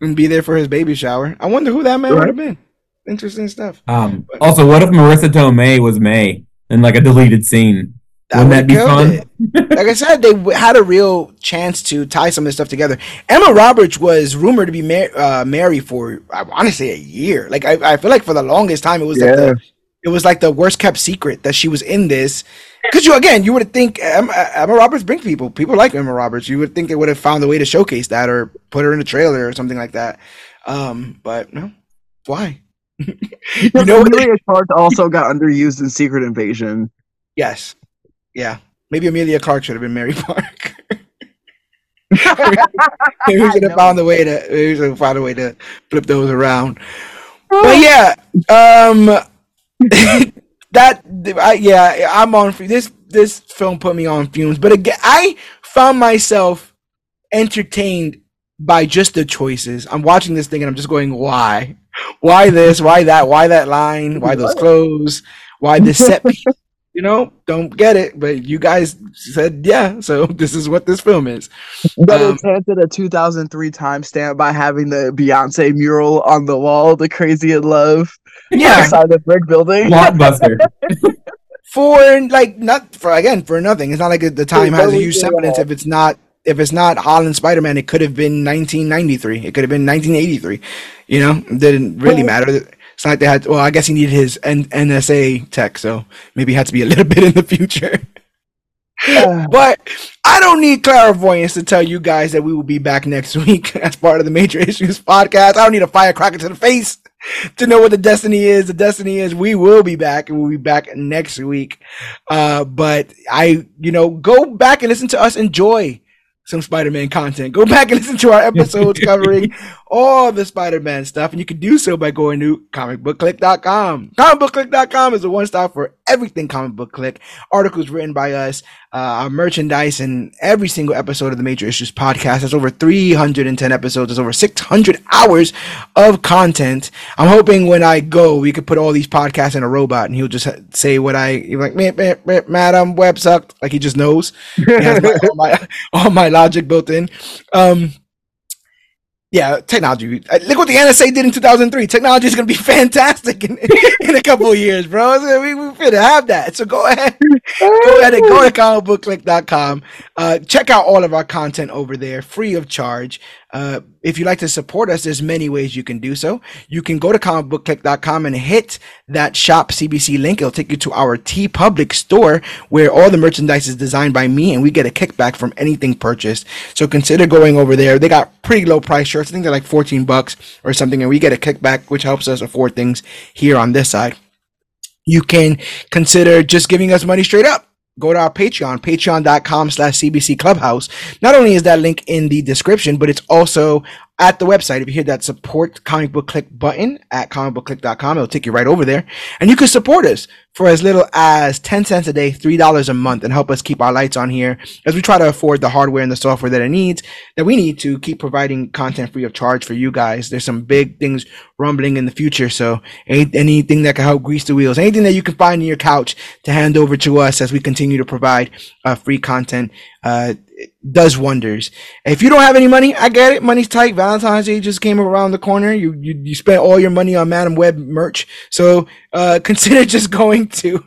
A: and be there for his baby shower. I wonder who that man would have been. Interesting stuff.
C: Um. Also, what if Marisa Tomei was May in like a deleted scene? Wouldn't that be fun?
A: it. like I said, they w- had a real chance to tie some of this stuff together. Emma Roberts was rumored to be mar- uh, married for, I want to say, a year. Like I, I feel like for the longest time, it was like the, it was like the worst kept secret that she was in this. Because you again, you would think Emma, Emma Roberts brings people. People like Emma Roberts. You would think they would have found a way to showcase that or put her in a trailer or something like that. Um, but no, why? (laughs) you know?
D: Emilia Clarke also got underused in Secret Invasion.
A: Yes, yeah. Maybe Emilia Clarke should have been Mary (laughs) Park. (laughs) Maybe we should have found a way to. We should have found a way to flip those around. But yeah, um, (laughs) that I, yeah, I'm on this. This film put me on fumes. But again, I found myself entertained by just the choices. I'm watching this thing and I'm just going, why, why this, why that, why that line, why those clothes, why this set piece. You know, don't get it, but you guys said yeah, so (laughs) this is what this film is.
D: But
A: Um,
D: it's handed a 2003 timestamp by having the Beyonce mural on the wall, "The Crazy in Love,"
A: Yeah, (laughs)
D: outside the brick building.
C: Blockbuster. (laughs)
A: for like not for again for nothing. It's not like the time has a huge
D: get it
A: semblance. If it's not if it's not Holland Spider Man, it could have been 1993. It could have been 1983. You know, it didn't really matter. It's like they had. Well, I guess he needed his N- NSA tech, so maybe it had to be a (laughs) little bit in the future. (sighs) But I don't need clairvoyance to tell you guys that we will be back next week (laughs) as part of the Major Issues podcast. I don't need a firecracker to the face to know what the destiny is. The destiny is we will be back and we'll be back next week. Uh, but I, you know, go back and listen to us enjoy some Spider-Man content. Go (laughs) back and listen to our episodes (laughs) covering all the Spider-Man stuff. And you can do so by going to comicbookclique.com. Comicbookclique.com is a one-stop for everything comic book clique. Articles written by us, uh, our merchandise, and every single episode of the Major Issues podcast. There's over 310 episodes. There's over 600 hours of content. I'm hoping when I go, we could put all these podcasts in a robot and he'll just say what I, like, "Meh, meh, meh, Madame Web sucked. Like he just knows. He my, (laughs) all, my, all my logic built in. Um, yeah, technology. uh, Look what the NSA did in 2003. Technology is going to be (laughs) fantastic in, in a couple of years, bro. We, we going to have that. So go ahead, go ahead and go to (laughs) comicbookclique.com. Uh, check out all of our content over there, free of charge. Uh, if you'd like to support us, there's many ways you can do so. You can go to comicbookclique.com and hit that shop CBC link. It'll take you to our TeePublic store where all the merchandise is designed by me and we get a kickback from anything purchased. So consider going over there. They got pretty low price shirts. I think they're like 14 bucks or something and we get a kickback, which helps us afford things here on this side. You can consider just giving us money straight up go to our Patreon, patreon.com slash CBC Clubhouse. Not only is that link in the description, but it's also at the website. If you hit that support comic book clique button at comicbookclique.com, it'll take you right over there. And you can support us for as little as 10 cents a day, $3 a month, and help us keep our lights on here as we try to afford the hardware and the software that it needs, that we need to keep providing content free of charge for you guys. There's some big things rumbling in the future. So any, anything that can help grease the wheels, anything that you can find in your couch to hand over to us as we continue to provide uh, free content, uh, does wonders. If you don't have any money, I get it. Money's tight. Valentine's Day just came around the corner. You you, you spent all your money on Madame Web merch. So uh, (laughs) consider just going to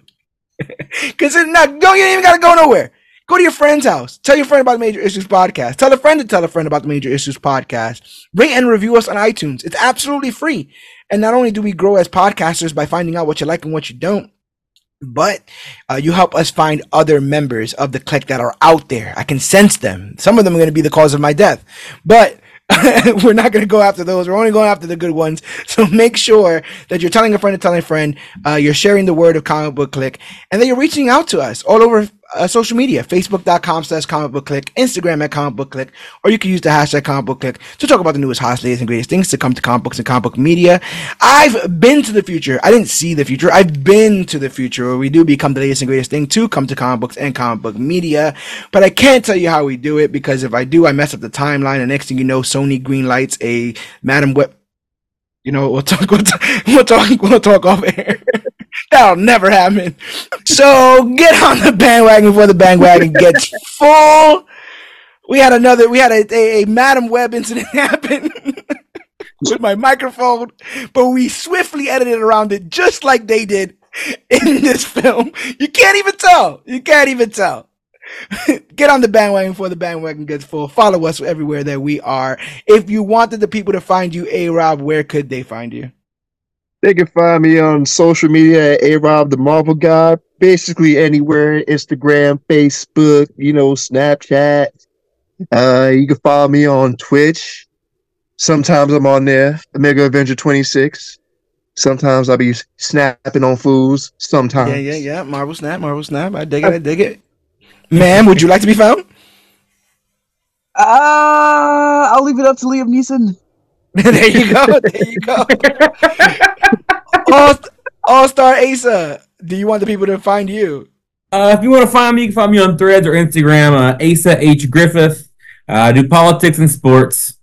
A: (laughs) consider not don't you even gotta go nowhere. Go to your friend's house. Tell your friend about the Major Issues Podcast. Tell a friend to tell a friend about the Major Issues Podcast. Rate and review us on iTunes. It's absolutely free. And not only do we grow as podcasters by finding out what you like and what you don't, but uh, you help us find other members of the clique that are out there. I can sense them. Some of them are going to be the cause of my death, but (laughs) we're not going to go after those. We're only going after the good ones. (laughs) So make sure that you're telling a friend to tell a friend. Uh, you're sharing the word of Comic Book Clique, and that you're reaching out to us all over uh, social media: Facebook.com slash Comic Book Clique, Instagram at Comic Book Clique, or you can use the hashtag Comic Book Clique to talk about the newest, hottest, latest, and greatest things to come to comic books and comic book media. I've been to the future. I didn't see the future. I've been to the future where we do become the latest and greatest thing to come to comic books and comic book media. But I can't tell you how we do it because if I do, I mess up the timeline. And next thing you know, Sony green lights a Madame Web. You know, we'll talk. We'll talk. (laughs) We'll talk, we'll talk off air. (laughs) That'll never happen. So get on the bandwagon before the bandwagon gets full. We had another. We had a, a, a Madame Web incident (laughs) happen with my microphone, but we swiftly edited around it just like they did in this film. You can't even tell. You can't even tell. (laughs) Get on the bandwagon before the bandwagon gets full. Follow us everywhere that we are. If you wanted the people to find you, A Rob, where could they find you?
B: They can find me on social media at A Rob the Marvel Guy. Basically anywhere, Instagram, Facebook, you know, Snapchat. Uh, you can follow me on Twitch. Sometimes I'm on there, Mega Avenger 26. Sometimes I'll be snapping on fools. Sometimes.
A: Yeah, yeah, yeah. Marvel Snap, Marvel Snap. I dig it, I dig it. Ma'am, would you like to be found?
D: Uh, I'll leave it up to Liam Neeson. (laughs)
A: there you go. There you go. (laughs) All, All Star Asa, do you want the people to find you?
C: Uh, if you want to find me, you can find me on Threads or Instagram. Uh, Asa H Griffith. Uh, I do politics and sports,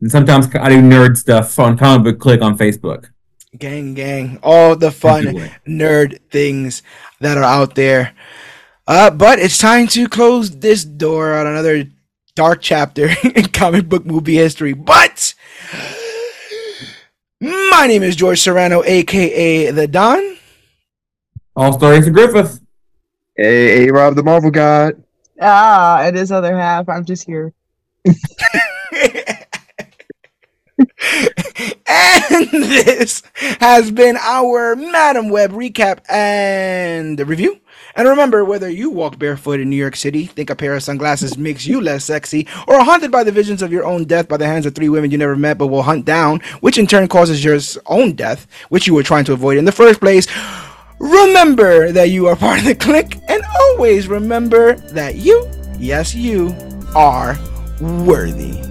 C: and sometimes I do nerd stuff on Comic Book Clique on Facebook.
A: Gang, gang, all the fun
C: Everywhere.
A: nerd things. that are out there. Uh, but it's time to close this door on another dark chapter (laughs) in comic book movie history. But my name is George Serrano, aka the Don.
C: All stories of Griffith.
B: Hey, A Rob the Marvel God.
D: Ah, and his other half. I'm just here.
A: and this has been our Madame Web recap and review. And remember, whether you walk barefoot in New York City, think a pair of sunglasses makes you less sexy, or are haunted by the visions of your own death by the hands of three women you never met but will hunt down, which in turn causes your own death, which you were trying to avoid in the first place, remember that you are part of the clique, and always remember that you, yes, you, are worthy.